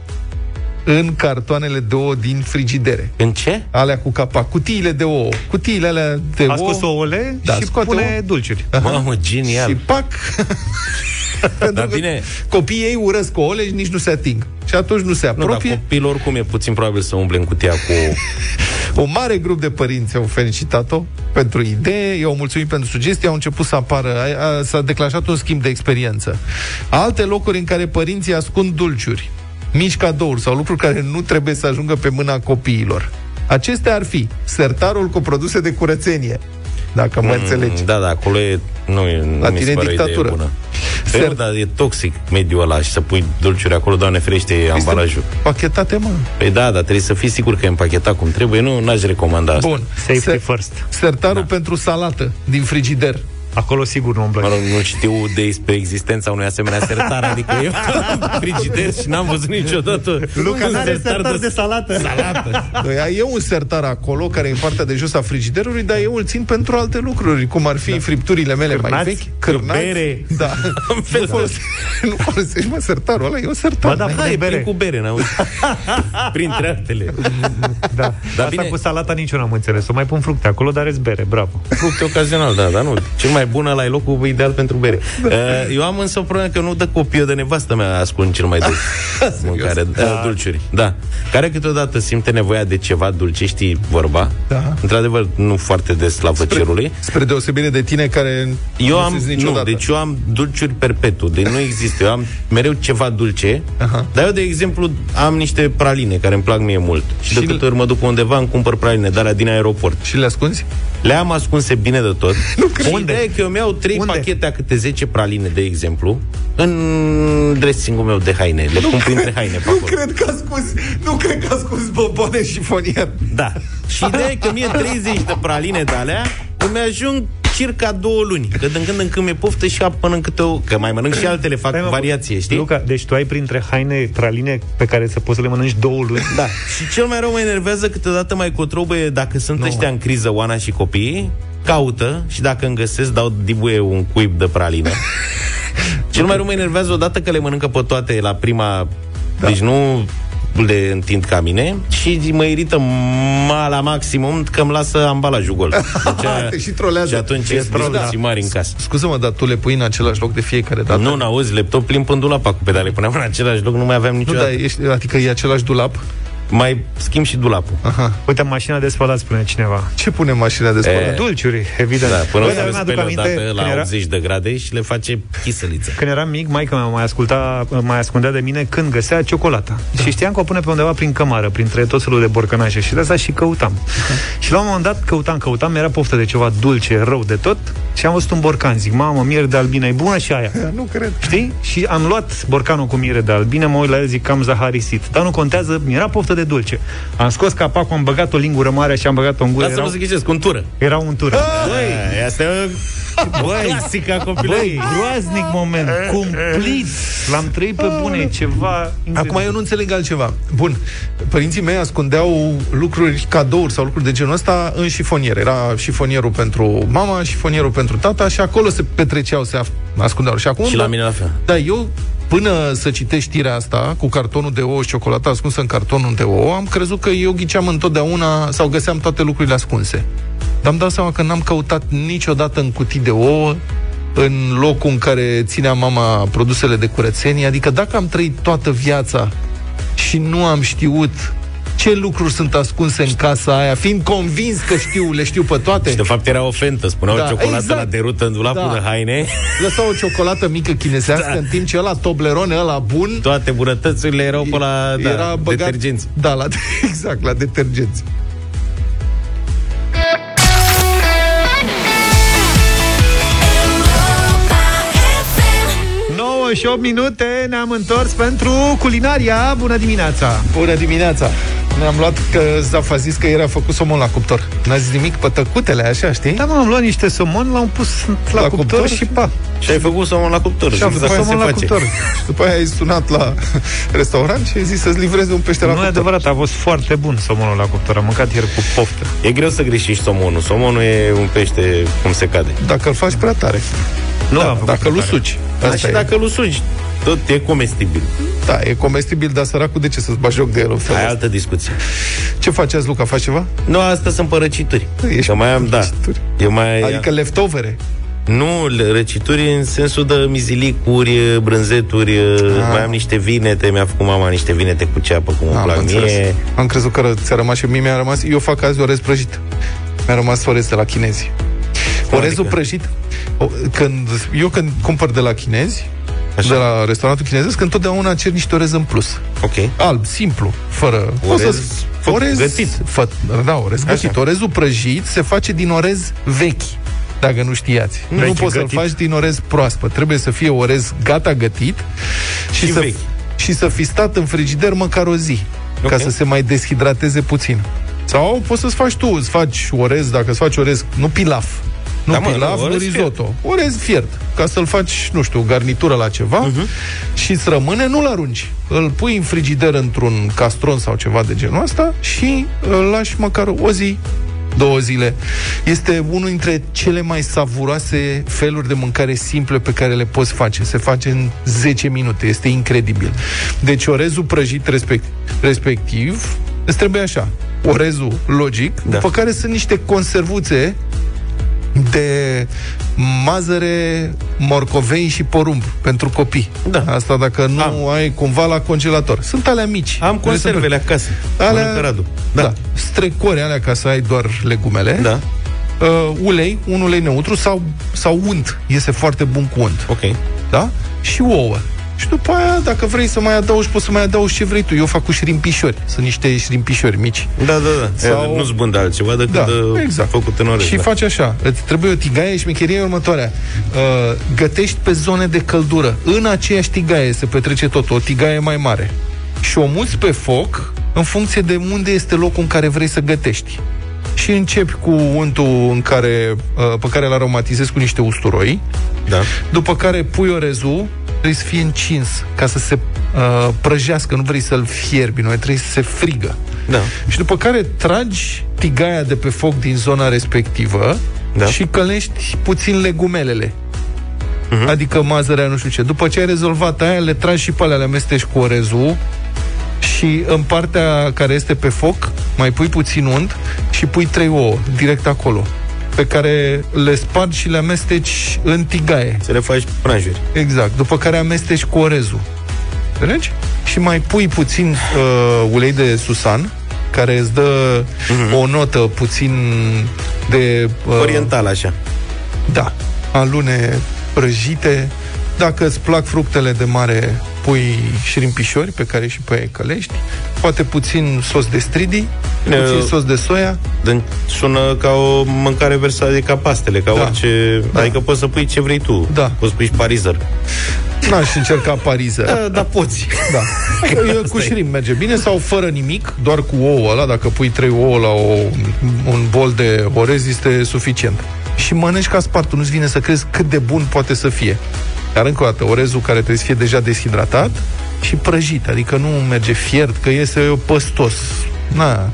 în cartoanele de ouă din frigidere. În ce? Alea cu capac, cutiile de ouă. Cutiile alea de A scos ouăle da, și pune ouă. dulciuri. Aha. Mamă, genial. Și pac! (laughs) Pentru Dar bine... copiii ei urăsc ouăle și nici nu se ating. Și atunci nu se apropie. Nu, dar copilul oricum e puțin probabil să umble în cutia cu... (laughs) Un mare grup de părinți au felicitat-o pentru idee, i-au mulțumit pentru sugestii, au început să apară, a, a, s-a declanșat un schimb de experiență. Alte locuri în care părinții ascund dulciuri, mici cadouri sau lucruri care nu trebuie să ajungă pe mâna copiilor. Acestea ar fi sertarul cu produse de curățenie, dacă mă mm, înțelegi. Da, da, acolo e, nu, e, La nu tine e dictatură. Bună. Ser... dar e toxic mediul ăla și să pui dulciuri acolo, doamne ferește, este ambalajul. Pachetate, mă. Păi da, dar trebuie să fii sigur că e împachetat cum trebuie. Nu, n-aș recomanda asta. Bun. Safety Ser- first. Sertarul da. pentru salată din frigider. Acolo sigur nu umblă. Mă rog, nu știu despre existența unui asemenea sertar, adică eu (laughs) frigider și n-am văzut niciodată Luca un sertar, sertar de, de salată. salată. e un sertar acolo, care e în partea de jos a frigiderului, dar eu îl țin pentru alte lucruri, cum ar fi da. fripturile mele Cârnați, mai vechi, cârnați. Bere. Da. (laughs) nu, folose, (laughs) nu folosești, mă, sertarul ăla, e un sertar. Ba, da, da, e bere. cu bere, n Printre altele. Da. Dar Asta bine... cu salata nici eu n-am înțeles. O mai pun fructe acolo, dar e bere, bravo. Fructe ocazional, da, dar nu. Cel mai mai bună, la locul ideal pentru bere. Da. Uh, eu am însă o problemă că nu dă copii, eu de nevastă mea ascund cel mai dulce. mâncare, uh, da. dulciuri. Da. Care câteodată simte nevoia de ceva dulce, știi vorba. Da. Într-adevăr, nu foarte des la văcerului. Spre, spre deosebire de tine care eu am, nu, deci eu am dulciuri perpetu. Deci nu există. Eu am mereu ceva dulce. Aha. Dar eu, de exemplu, am niște praline care îmi plac mie mult. Și, și de câte ori mă duc undeva, îmi cumpăr praline, dar din aeroport. Și le ascunzi? Le-am ascunse bine de tot. Nu, Unde? Ideea e că eu mi-au trei Unde? pachete a câte 10 praline, de exemplu, în dressing-ul meu de haine. Le pun printre haine pe acolo. Nu cred că a scos, nu cred că a scos bomboane și fonier. Da. Și ideea e că mie 30 de praline de alea îmi ajung circa două luni. Că din când în când mi-e poftă și mănânc câte o... Că mai mănânc și altele, fac Hai, mă, variație, știi? Luca, deci tu ai printre haine praline pe care să poți să le mănânci două luni? Da. și cel mai rău mă enervează câteodată mai cotrobăie dacă sunt no. ăștia în criză, Oana și copiii, caută și dacă îmi găsesc, dau dibuie un cuib de pralină. (laughs) Cel mai rău mă enervează odată că le mănâncă pe toate la prima... Da. Deci nu le întind ca mine și mă irită ma la maximum că îmi lasă ambalajul gol. (laughs) Deci, și trolează. Și atunci e da. mari în casă. Scuză-mă, dar tu le pui în același loc de fiecare dată? Nu, n-auzi, le tot plimb în dulap cu pedale. Puneam în același loc, nu mai aveam niciodată. Nu, dar ești, adică e același dulap? Mai schimb și dulapul. Aha. Uite, mașina de spălat, spune cineva. Ce pune mașina de spălat? E... Dulciuri, evident. Da, până Băi, să le aminte, la era... 80 de grade și le face chiseliță. Când eram mic, maica mea mai, asculta, mai ascundea de mine când găsea ciocolata. Da. Și știam că o pune pe undeva prin cămară, printre tot felul de borcănașe. Și de asta și căutam. Uh-huh. Și la un moment dat căutam, căutam, era poftă de ceva dulce, rău de tot. Și am văzut un borcan. Zic, mamă, miere de albine, e bună și aia. (laughs) Nu cred. Știi? Și am luat borcanul cu miere de albine, mă uit la el, zic, cam zaharisit. Dar nu contează, mi era poftă de dulce. Am scos capacul, am băgat o lingură mare și am băgat-o în gură. Lasă-mă să ghicesc, un tură. Era un tură. Băi, asta e Băi, clasica copilării. Băi, groaznic moment, cumplit. L-am trăit pe bune, ceva incredibil. Acum eu nu înțeleg altceva. Bun, părinții mei ascundeau lucruri, cadouri sau lucruri de genul ăsta în șifonier. Era șifonierul pentru mama, șifonierul pentru tata și acolo se petreceau, se ascundeau. Și acum... Și la mine la fel. Da, eu până să citești știrea asta cu cartonul de ouă și ciocolata ascunsă în cartonul de ouă, am crezut că eu ghiceam întotdeauna sau găseam toate lucrurile ascunse. Dar am dat seama că n-am căutat niciodată în cutii de ouă, în locul în care ținea mama produsele de curățenie. Adică dacă am trăit toată viața și nu am știut ce lucruri sunt ascunse în casa aia, fiind convins că știu, le știu pe toate. Și de fapt era o fentă, spunea da, o ciocolată exact. la derută în dulap da. haine. Lăsa o ciocolată mică chinesească, da. în timp ce ăla Toblerone, ăla bun... Toate bunătățurile erau pe la da, era băgat, detergenți. Da, la, (laughs) exact, la detergenți. și 8 minute ne-am întors pentru culinaria. Bună dimineața! Bună dimineața! Ne-am luat că Zaf a zis că era făcut somon la cuptor. N-a zis nimic pe tăcutele, așa, știi? Da, mă, am luat niște somon, l-am pus la, la cuptor, cuptor și pa. Și ai făcut somon la cuptor. Și am făcut somon la face. cuptor. (laughs) și după aia ai sunat la (laughs) restaurant și ai zis să-ți livreze un pește la nu cuptor. Nu e adevărat, a fost foarte bun somonul la cuptor. Am mâncat ieri cu poftă. E greu să greșești somonul. Somonul e un pește cum se cade. Dacă îl faci prea tare. Nu, da, dacă îl usuci. Da, și dacă îl usuci, tot e comestibil. Da, e comestibil, dar săracul de ce să-ți bagi joc de el? Ai altă discuție. Ce faci azi, Luca? Faci ceva? Nu, asta sunt părăcituri. Ești că mai am, da. Eu mai... Adică leftovere. Nu, răcituri în sensul de mizilicuri, brânzeturi, ah. mai am niște vinete, mi-a făcut mama niște vinete cu ceapă, cum îmi plac mie. Am crezut că ți-a rămas și mie mi-a rămas, eu fac azi orez prăjit. Mi-a rămas orez de la chinezi. Orezul adică? prăjit, când, eu când cumpăr de la chinezi, Așa. de la restaurantul chinezesc, întotdeauna cer niște orez în plus. Ok. Alb, simplu, fără... Orez, orez gătit. Fă, da, orez Așa. gătit. Orezul prăjit se face din orez vechi dacă nu știați. Vechi, nu poți să-l faci din orez proaspăt. Trebuie să fie orez gata gătit și, și să, vechi. și să fi stat în frigider măcar o zi, okay. ca să se mai deshidrateze puțin. Sau poți să-ți faci tu, îți faci orez, dacă îți faci orez, nu pilaf, nu da, pilaf, nu risotto. Fiert. Orez fiert. Ca să-l faci, nu știu, garnitură la ceva uh-huh. și îți rămâne, nu-l arunci. Îl pui în frigider într-un castron sau ceva de genul ăsta și îl lași măcar o zi, două zile. Este unul dintre cele mai savuroase feluri de mâncare simple pe care le poți face. Se face în 10 minute. Este incredibil. Deci orezul prăjit respect, respectiv îți trebuie așa. Orezul logic, da. după care sunt niște conservuțe de mazăre, morcovei și porumb pentru copii. Da. Asta dacă nu Am. ai cumva la congelator. Sunt alea mici. Am conservele acasă. Alea, Radu. Da. da. Strecori alea ca să ai doar legumele. Da. Uh, ulei, un ulei neutru sau, sau unt. Iese foarte bun cu unt. Ok. Da? Și ouă. Și după aia, dacă vrei să mai adaugi, poți să mai adaugi ce vrei tu. Eu fac cu șrimpișori. Sunt niște șrimpișori mici. Da, da, da. Sau... Nu-ți bând altceva decât da, de exact. făcut în orez. Și da. faci așa. Îți trebuie o tigaie și mecheria următoarea. Uh, gătești pe zone de căldură. În aceeași tigaie se petrece tot. O tigaie mai mare. Și o muți pe foc în funcție de unde este locul în care vrei să gătești și începi cu untul în care, uh, pe care îl aromatizezi cu niște usturoi, da. după care pui orezul, trebuie să fie încins ca să se uh, prăjească, nu vrei să-l fierbi, nu trebuie să se frigă. Da. Și după care tragi tigaia de pe foc din zona respectivă da. și călești puțin legumelele. Uh-huh. Adică mazărea, nu știu ce. După ce ai rezolvat aia, le tragi și pe alea, le amesteci cu orezul și în partea care este pe foc mai pui puțin unt și pui trei ouă direct acolo pe care le spargi și le amesteci în tigaie. Să le faci prânjuri. Exact. După care amesteci cu orezul. Înțelegi? Și mai pui puțin uh, ulei de susan, care îți dă uh-huh. o notă puțin de... Uh, Oriental, așa. Da. Alune prăjite. Dacă îți plac fructele de mare pui șrimpișori pe care și pe ei călești, poate puțin sos de stridi, Bine, puțin sos de soia. Sună ca o mâncare versată, ca pastele, ca da. orice... Da. Adică poți să pui ce vrei tu. Da. Poți să pui parizer. N-aș încerca parizer. Da, da poți. Da. Eu, cu șrim merge bine sau fără nimic, doar cu ouă ăla, dacă pui trei ouă la o, un bol de orez, este suficient. Și mănânci ca spartul, nu-ți vine să crezi cât de bun poate să fie. Dar încă o dată, orezul care trebuie să fie deja deshidratat și prăjit, adică nu merge fiert, că iese păstos. Na,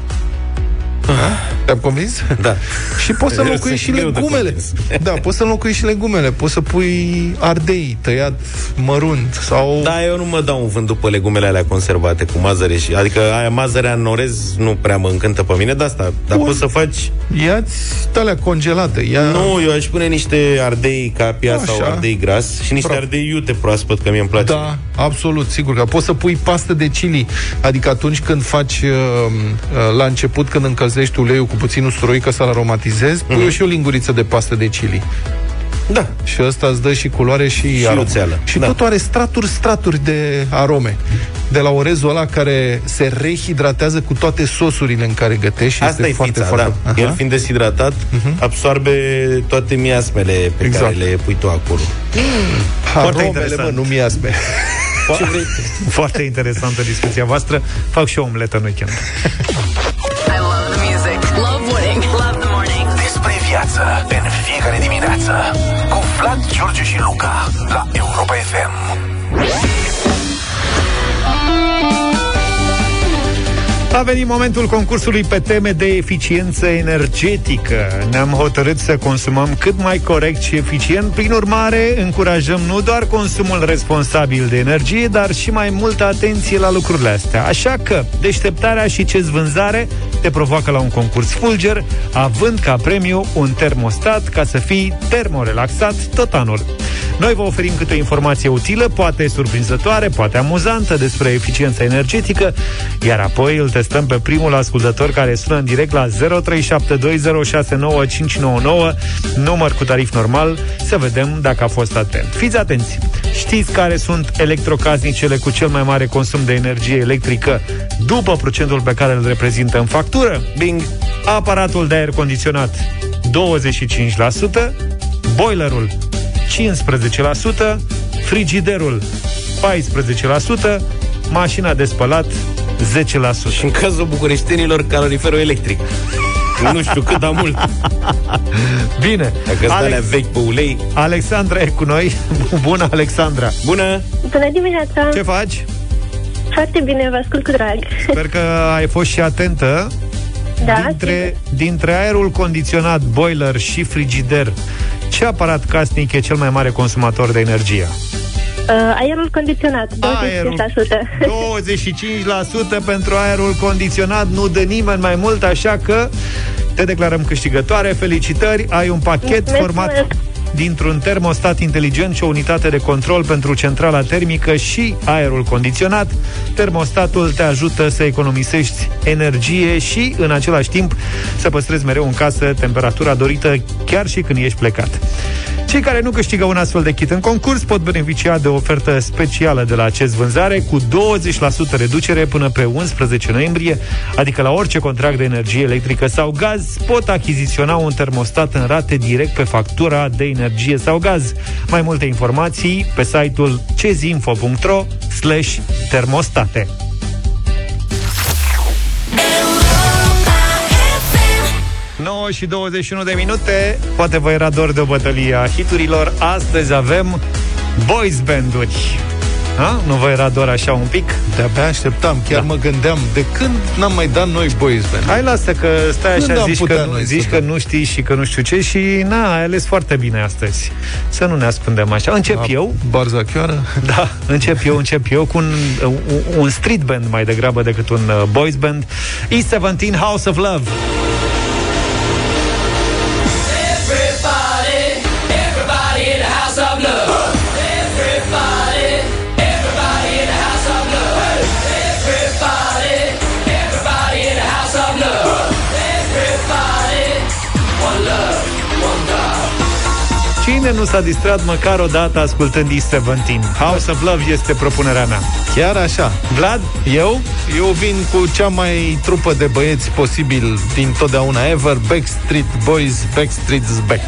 Te-am convins? (laughs) Da. Și poți să (laughs) înlocuiești și legumele. (laughs) Da, poți să înlocuiești și legumele. Poți să pui ardei tăiat mărunt sau... Da, eu nu mă dau un vânt după legumele alea conservate cu mazăre și... Adică aia mazărea în orez nu prea mă încântă pe mine de asta. Dar Bun. poți să faci... Ia-ți alea congelate. Ia... Nu, eu aș pune niște ardei capia Așa. sau ardei gras și niște Pro... ardei iute proaspăt, că mie îmi place. Da, absolut, sigur că poți să pui pastă de chili. Adică atunci când faci uh, uh, la început, când încălzești uleiul cu puțin usturoi ca să-l aromatizezi, pui mm-hmm. și o linguriță de pastă de chili. Da. Și ăsta îți dă și culoare și, și aromă. Și da. totul are straturi, straturi de arome. De la orezul ăla care se rehidratează cu toate sosurile în care gătești. Asta este e foarte, fița, foarte... da. Aha. El fiind deshidratat, uh-huh. absorbe toate miasmele pe exact. care le pui tu acolo. Mm. Foarte Aromele, interesant. mă, nu miasme. (laughs) Ce vrei? Foarte interesantă discuția voastră. Fac și o omletă în weekend. Viață în fiecare dimineață cu Vlad, George și Luca la Europa FM. A venit momentul concursului pe teme de eficiență energetică. Ne-am hotărât să consumăm cât mai corect și eficient. Prin urmare, încurajăm nu doar consumul responsabil de energie, dar și mai multă atenție la lucrurile astea. Așa că, deșteptarea și ce vânzare te provoacă la un concurs fulger, având ca premiu un termostat ca să fii termorelaxat tot anul. Noi vă oferim câte o informație utilă, poate surprinzătoare, poate amuzantă despre eficiența energetică, iar apoi îl testăm pe primul ascultător care sună în direct la 0372069599, număr cu tarif normal, să vedem dacă a fost atent. Fiți atenți! Știți care sunt electrocasnicele cu cel mai mare consum de energie electrică după procentul pe care îl reprezintă în factură? Bing! Aparatul de aer condiționat 25%, boilerul 15%, frigiderul 14%, mașina de spălat 10%. Și în cazul bucureștenilor, caloriferul electric. nu știu cât, dar mult. (laughs) Bine. Dacă Alex... vechi pe ulei. Alexandra e cu noi. (laughs) Bună, Alexandra. Bună. Bună dimineața. Ce faci? Foarte bine, vă ascult cu drag. Sper că ai fost și atentă. Da, dintre, dintre aerul condiționat, boiler și frigider, ce aparat casnic e cel mai mare consumator de energie? Uh, aerul condiționat, 25%. Aerul, 25% pentru aerul condiționat, nu dă nimeni mai mult, așa că te declarăm câștigătoare. Felicitări, ai un pachet Mulțumesc format... Mult dintr-un termostat inteligent și o unitate de control pentru centrala termică și aerul condiționat. Termostatul te ajută să economisești energie și, în același timp, să păstrezi mereu în casă temperatura dorită chiar și când ești plecat. Cei care nu câștigă un astfel de kit în concurs pot beneficia de o ofertă specială de la acest vânzare cu 20% reducere până pe 11 noiembrie, adică la orice contract de energie electrică sau gaz pot achiziționa un termostat în rate direct pe factura de energie sau gaz. Mai multe informații pe site-ul cezinfo.ro slash termostate. 9 și 21 de minute Poate vă era dor de o bătălie a hiturilor Astăzi avem boys band-uri ha? Nu vă era doar așa un pic? De-abia așteptam, chiar da. mă gândeam De când n-am mai dat noi boys band? Hai lasă că stai când așa, zici, că, nu, zici că nu știi și că nu știu ce Și na, ai ales foarte bine astăzi Să nu ne ascundem așa Încep da, eu Barzachioară? Da, încep eu, încep eu Cu un, un, un street band mai degrabă decât un uh, boys band E17 House of Love Cine nu s-a distrat măcar o dată ascultând East 17? House of Love este propunerea mea. Chiar așa. Vlad, eu? Eu vin cu cea mai trupă de băieți posibil din totdeauna ever, Backstreet Boys, Backstreet's Back.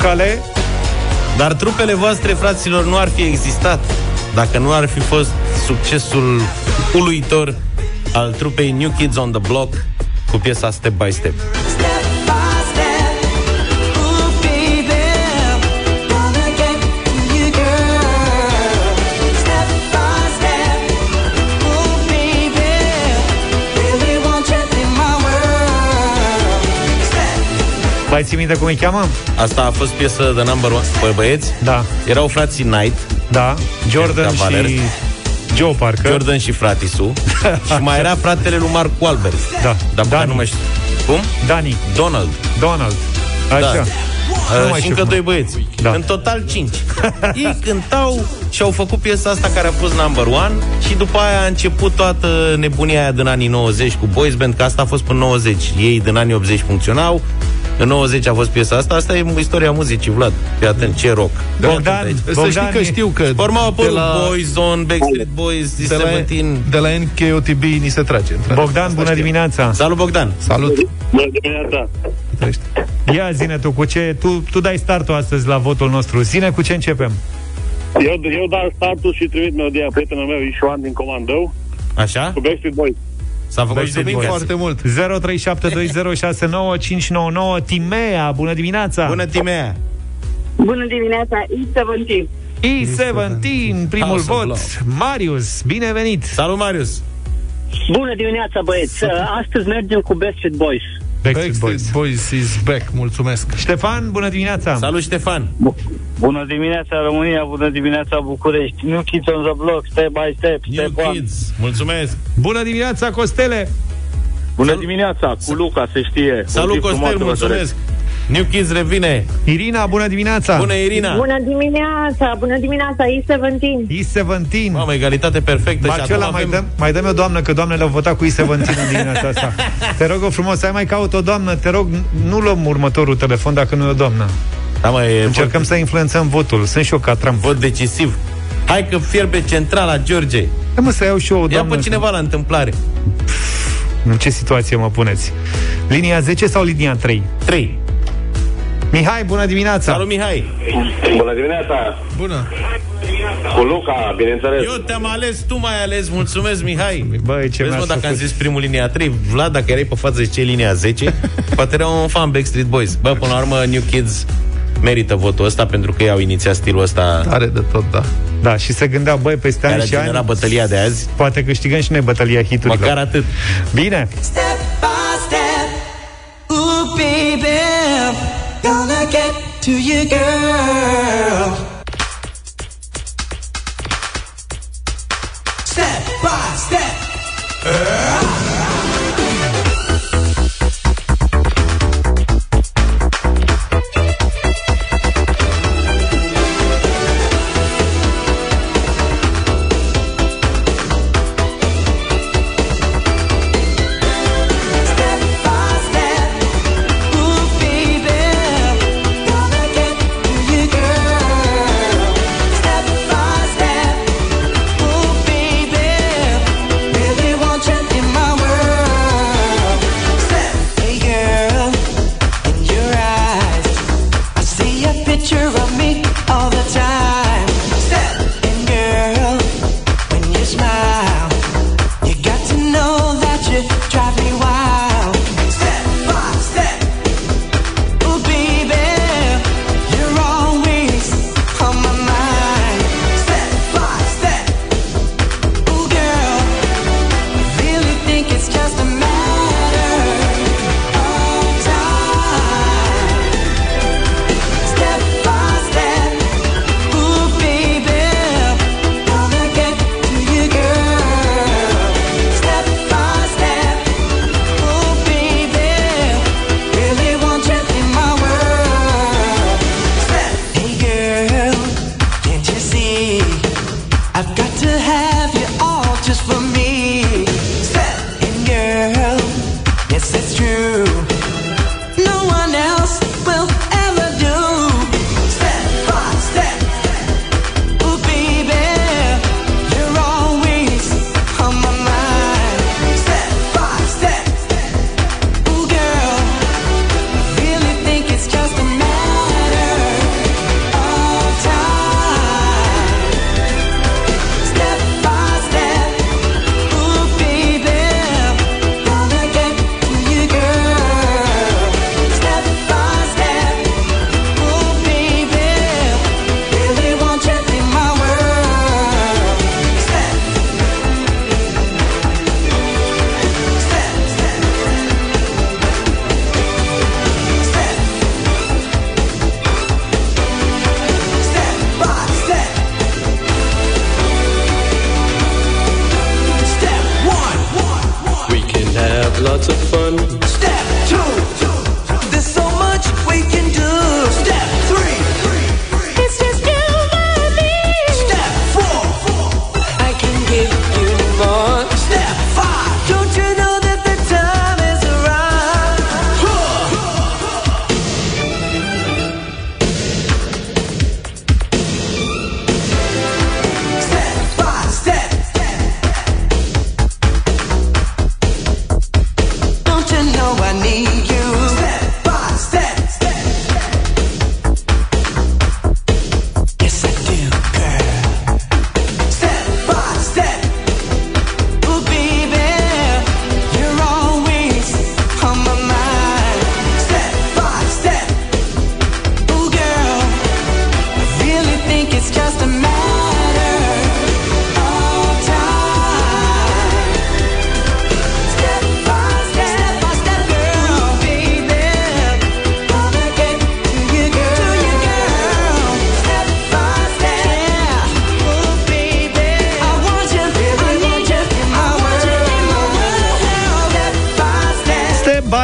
Lucale. Dar trupele voastre, fraților, nu ar fi existat dacă nu ar fi fost succesul uluitor al trupei New Kids on the Block cu piesa Step by Step. Mai ții minte cum îi cheamă? Asta a fost piesă de number one. Păi băieți? Da. Erau frații Knight. Da. Jordan și Joe Parker. Jordan și fratisu. (laughs) și mai era fratele lui Mark Wahlberg. Da. Dar Dani. nu mai știu. Cum? Dani. Donald. Donald. Așa. Da. Uh, și încă doi băieți. Da. În total cinci. Ei cântau și au făcut piesa asta care a fost number one și după aia a început toată nebunia aia din anii 90 cu boys band, că asta a fost până 90. Ei din anii 80 funcționau, în 90 a fost piesa asta, asta e istoria muzicii, Vlad. Fii atent, ce rock. Bogdan, Bogdan, să știi că știu că... Forma apărut la... Boyzone, Backstreet Boys, de la, de la NKOTB ni se trage. Bogdan, bună dimineața! Salut, Bogdan! Salut! Bună dimineața! Ia zine tu, cu ce... Tu, tu dai startul astăzi la votul nostru. Zine cu ce începem. Eu, eu dau startul și trimit melodia prietenul meu, Ișoan din Comandău. Așa? Cu Backstreet Boys. S-a făcut și de foarte mult. 0372069599 Timea, bună dimineața! Bună, Timea! Bună dimineața, E17. E17, primul House vot. Marius, bine venit! Salut, Marius! Bună dimineața, băieți! Astăzi mergem cu Backstreet Boys. Backstreet Boys. Boys is back, mulțumesc. Ștefan, bună dimineața. Salut, Ștefan. Bună dimineața, România, bună dimineața, București. New Kids on the Block, step by step, New step Kids, one. mulțumesc. Bună dimineața, Costele. Bună Sal- dimineața, cu Luca, se știe. Salut, Costel, mulțumesc. New Kids revine. Irina, bună dimineața. Bună, Irina. Bună dimineața, bună dimineața, E17. E17. Mamă, egalitate perfectă. Marcela, și mai, avem... dăm, mai dăm o doamnă, că doamnele au votat cu E17 în dimineața asta. (laughs) Te rog o frumos, ai mai caut o doamnă, te rog, nu luăm următorul telefon dacă nu e o doamnă. Da, mă, e Încercăm vot... să influențăm votul. Sunt și eu ca Trump. Vot decisiv. Hai că fierbe centrala, George. Da, mă, să iau și eu o doamnă. Ia pe cineva la întâmplare. În ce situație mă puneți? Linia 10 sau linia 3? 3. Mihai, bună dimineața! Salut, Mihai! Bună dimineața! Bună! Cu Luca, bineînțeles. Eu te-am ales, tu mai ales. Mulțumesc, Mihai. Băi, ce Vezi, mă, dacă făcut? am zis primul linia 3, Vlad, dacă erai pe față zice linia 10, (laughs) poate era un fan Backstreet Boys. Bă, până la urmă, New Kids merită votul ăsta pentru că i-au inițiat stilul ăsta. Tare de tot, da. Da, și se gândea, băi, peste ani și ani... bătălia de azi. Poate câștigăm și noi bătălia hiturilor. Măcar atât. Bine! Step gonna get to you, girl. Step by step. Uh.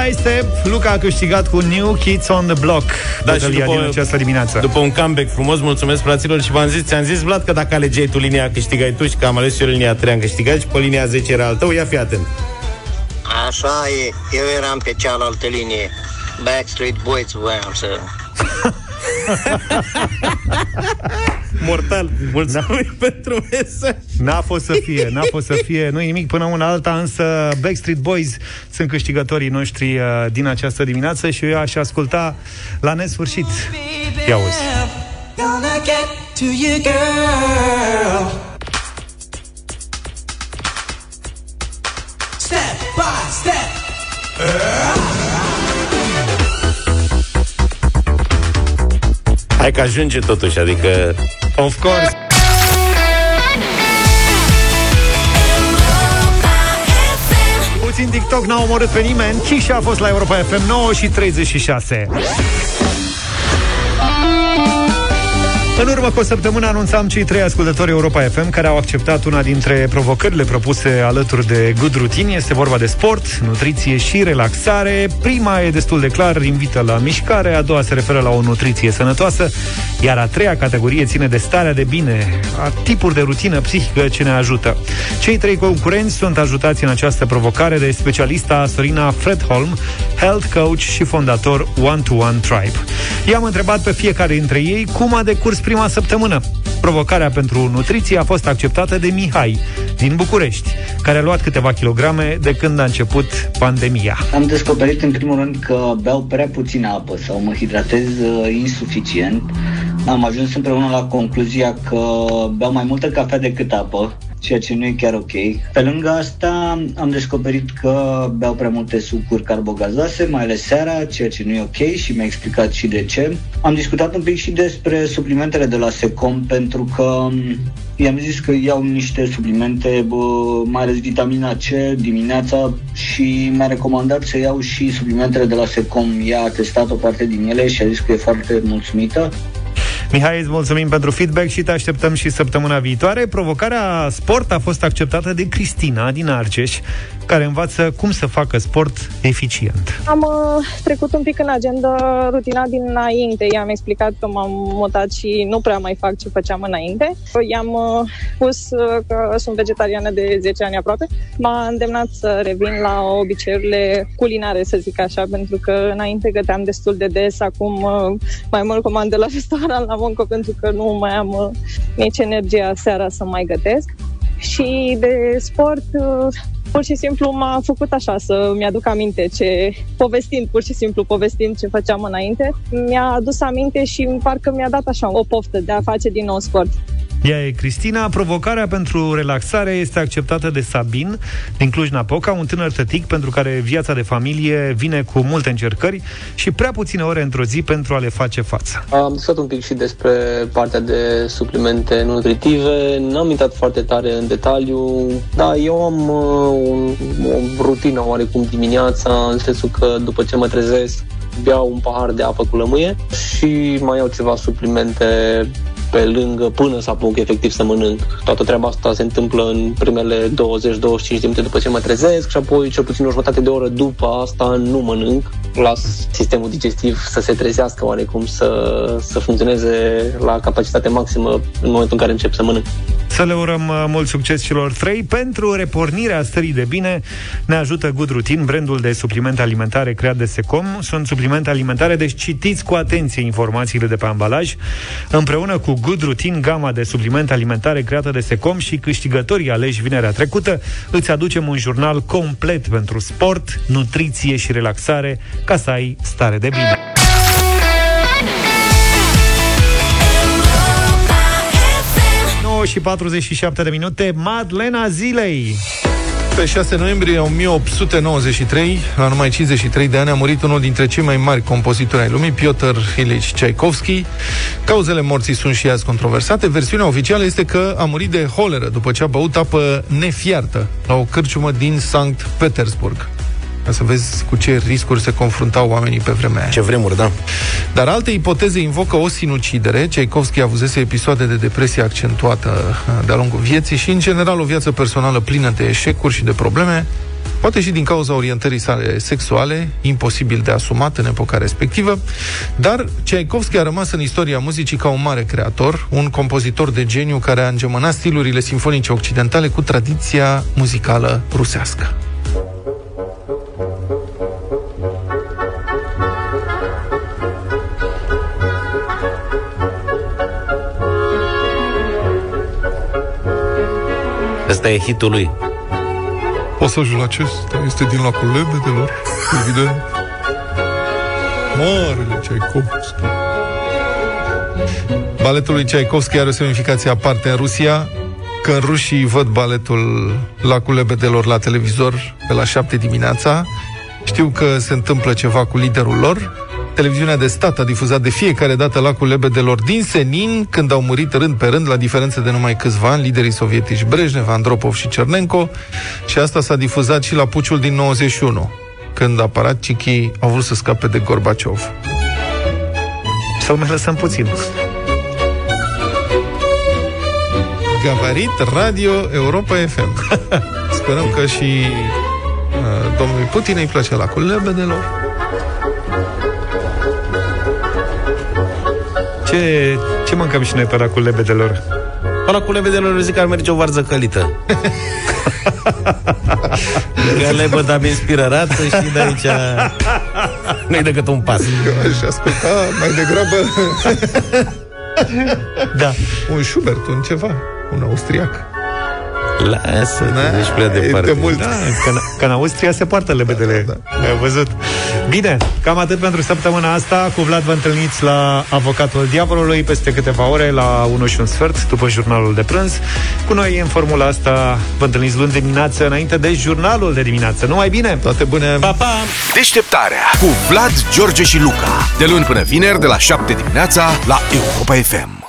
Este, Luca a câștigat cu New Kids on the Block da, și după, din această dimineață. După un comeback frumos, mulțumesc fraților și v-am zis, ți-am zis, Vlad, că dacă alegeai tu linia, câștigai tu și că am ales eu linia 3, am câștigat și pe linia 10 era al tău, ia fi atent. Așa e, eu eram pe cealaltă linie. Backstreet Boys voiam să... (laughs) Mortal. Mulțumim da. (laughs) pentru mesaj. N-a fost să fie, n-a fost să fie, nu nimic până una alta, însă Backstreet Boys sunt câștigătorii noștri uh, din această dimineață și eu aș asculta la nesfârșit. Ia uzi. Step by step. Hai că ajunge totuși, adică... Of course! Puțin TikTok n-a omorât pe nimeni Chisha a fost la Europa FM 9 și 36 În urmă cu o săptămână anunțam cei trei ascultători Europa FM care au acceptat una dintre provocările propuse alături de Good Routine. Este vorba de sport, nutriție și relaxare. Prima e destul de clar, invită la mișcare, a doua se referă la o nutriție sănătoasă, iar a treia categorie ține de starea de bine, a tipuri de rutină psihică ce ne ajută. Cei trei concurenți sunt ajutați în această provocare de specialista Sorina Fredholm, health coach și fondator One to One Tribe. I-am întrebat pe fiecare dintre ei cum a decurs prima săptămână. Provocarea pentru nutriție a fost acceptată de Mihai, din București, care a luat câteva kilograme de când a început pandemia. Am descoperit în primul rând că beau prea puțină apă sau mă hidratez uh, insuficient. Am ajuns împreună la concluzia că beau mai multă cafea decât apă ceea ce nu e chiar ok. Pe lângă asta am descoperit că beau prea multe sucuri carbogazoase, mai ales seara, ceea ce nu e ok și mi-a explicat și de ce. Am discutat un pic și despre suplimentele de la Secom pentru că i-am zis că iau niște suplimente, bă, mai ales vitamina C dimineața și mi-a recomandat să iau și suplimentele de la Secom. Ea a testat o parte din ele și a zis că e foarte mulțumită. Mihai, îți mulțumim pentru feedback și te așteptăm și săptămâna viitoare. Provocarea sport a fost acceptată de Cristina din Argeș, care învață cum să facă sport eficient. Am uh, trecut un pic în agenda rutina dinainte. I-am explicat că m-am mutat și nu prea mai fac ce făceam înainte. I-am uh, spus uh, că sunt vegetariană de 10 ani aproape. M-a îndemnat să revin la obiceiurile culinare, să zic așa, pentru că înainte găteam destul de des, acum uh, mai mult comand de la restaurant la muncă pentru că nu mai am uh, nici energia seara să mai gătesc. Și de sport, uh, pur și simplu m-a făcut așa să mi-aduc aminte ce, povestind, pur și simplu povestind ce făceam înainte, mi-a adus aminte și parcă mi-a dat așa o poftă de a face din nou sport. Ea e Cristina. Provocarea pentru relaxare este acceptată de Sabin din Cluj-Napoca, un tânăr tătic pentru care viața de familie vine cu multe încercări și prea puține ore într-o zi pentru a le face față. Am discutat un pic și despre partea de suplimente nutritive. N-am intrat foarte tare în detaliu, dar eu am uh, un, o rutină oarecum dimineața, în sensul că după ce mă trezesc, beau un pahar de apă cu lămâie și mai iau ceva suplimente pe lângă până să apuc efectiv să mănânc. Toată treaba asta se întâmplă în primele 20-25 de minute după ce mă trezesc și apoi cel puțin o jumătate de oră după asta nu mănânc. Las sistemul digestiv să se trezească oarecum, să, să funcționeze la capacitate maximă în momentul în care încep să mănânc. Să le urăm uh, mult succes celor trei. Pentru repornirea stării de bine ne ajută Good Routine, brandul de suplimente alimentare creat de Secom. Sunt suplimente alimentare, deci citiți cu atenție informațiile de pe ambalaj. Împreună cu Good Routine, gama de suplimente alimentare creată de Secom și câștigătorii aleși vinerea trecută, îți aducem un jurnal complet pentru sport, nutriție și relaxare ca să ai stare de bine. Și 47 de minute, Madlena Zilei. Pe 6 noiembrie 1893, la numai 53 de ani, a murit unul dintre cei mai mari compozitori ai lumii, Piotr Ilich Tchaikovsky. Cauzele morții sunt și azi controversate. Versiunea oficială este că a murit de holeră după ce a băut apă nefiartă la o cârciumă din Sankt Petersburg ca să vezi cu ce riscuri se confruntau oamenii pe vremea aia. Ce vremuri, da. Dar alte ipoteze invocă o sinucidere. Tchaikovsky avusese episoade de depresie accentuată uh, de-a lungul vieții și, în general, o viață personală plină de eșecuri și de probleme. poate și din cauza orientării sale sexuale, imposibil de asumat în epoca respectivă, dar Tchaikovsky a rămas în istoria muzicii ca un mare creator, un compozitor de geniu care a îngemănat stilurile sinfonice occidentale cu tradiția muzicală rusească. Asta e hitul lui. Pasajul acesta este din lacul lebedelor, evident. Marele Tchaikovsky. Baletul lui Tchaikovsky are o semnificație aparte în Rusia. Când rușii văd baletul Lacul Lebedelor la televizor pe la 7 dimineața, știu că se întâmplă ceva cu liderul lor Televiziunea de stat a difuzat de fiecare dată lacul lebedelor din senin, când au murit rând pe rând, la diferență de numai câțiva ani, liderii sovietici Brejnev, Andropov și Cernenko, și asta s-a difuzat și la puciul din 91, când aparatcicii au vrut să scape de Gorbaciov. Să mai lăsăm puțin. Gavarit Radio Europa FM. (laughs) Sperăm că și uh, domnului Putin îi place lacul lebedelor. Ce, ce mâncăm și noi pe la cu lebedelor? Pe la cu lebedelor zic că ar merge o varză călită. (laughs) Că lebăd am inspirată și de aici nu-i decât un pas. Eu aș asculta mai degrabă da. un Schubert, un ceva, un austriac. Lasă, da, ești prea departe. De mult. Da, că, că în Austria se poartă lebedele. Da, da, da. Ai văzut? Bine, cam atât pentru săptămâna asta. Cu Vlad vă întâlniți la Avocatul Diavolului peste câteva ore, la 1 și un sfert, după jurnalul de prânz. Cu noi, în formula asta, vă întâlniți luni dimineață, înainte de jurnalul de dimineață. Numai bine! Toate bune! Pa, pa! Deșteptarea cu Vlad, George și Luca. De luni până vineri, de la 7 dimineața, la Europa FM.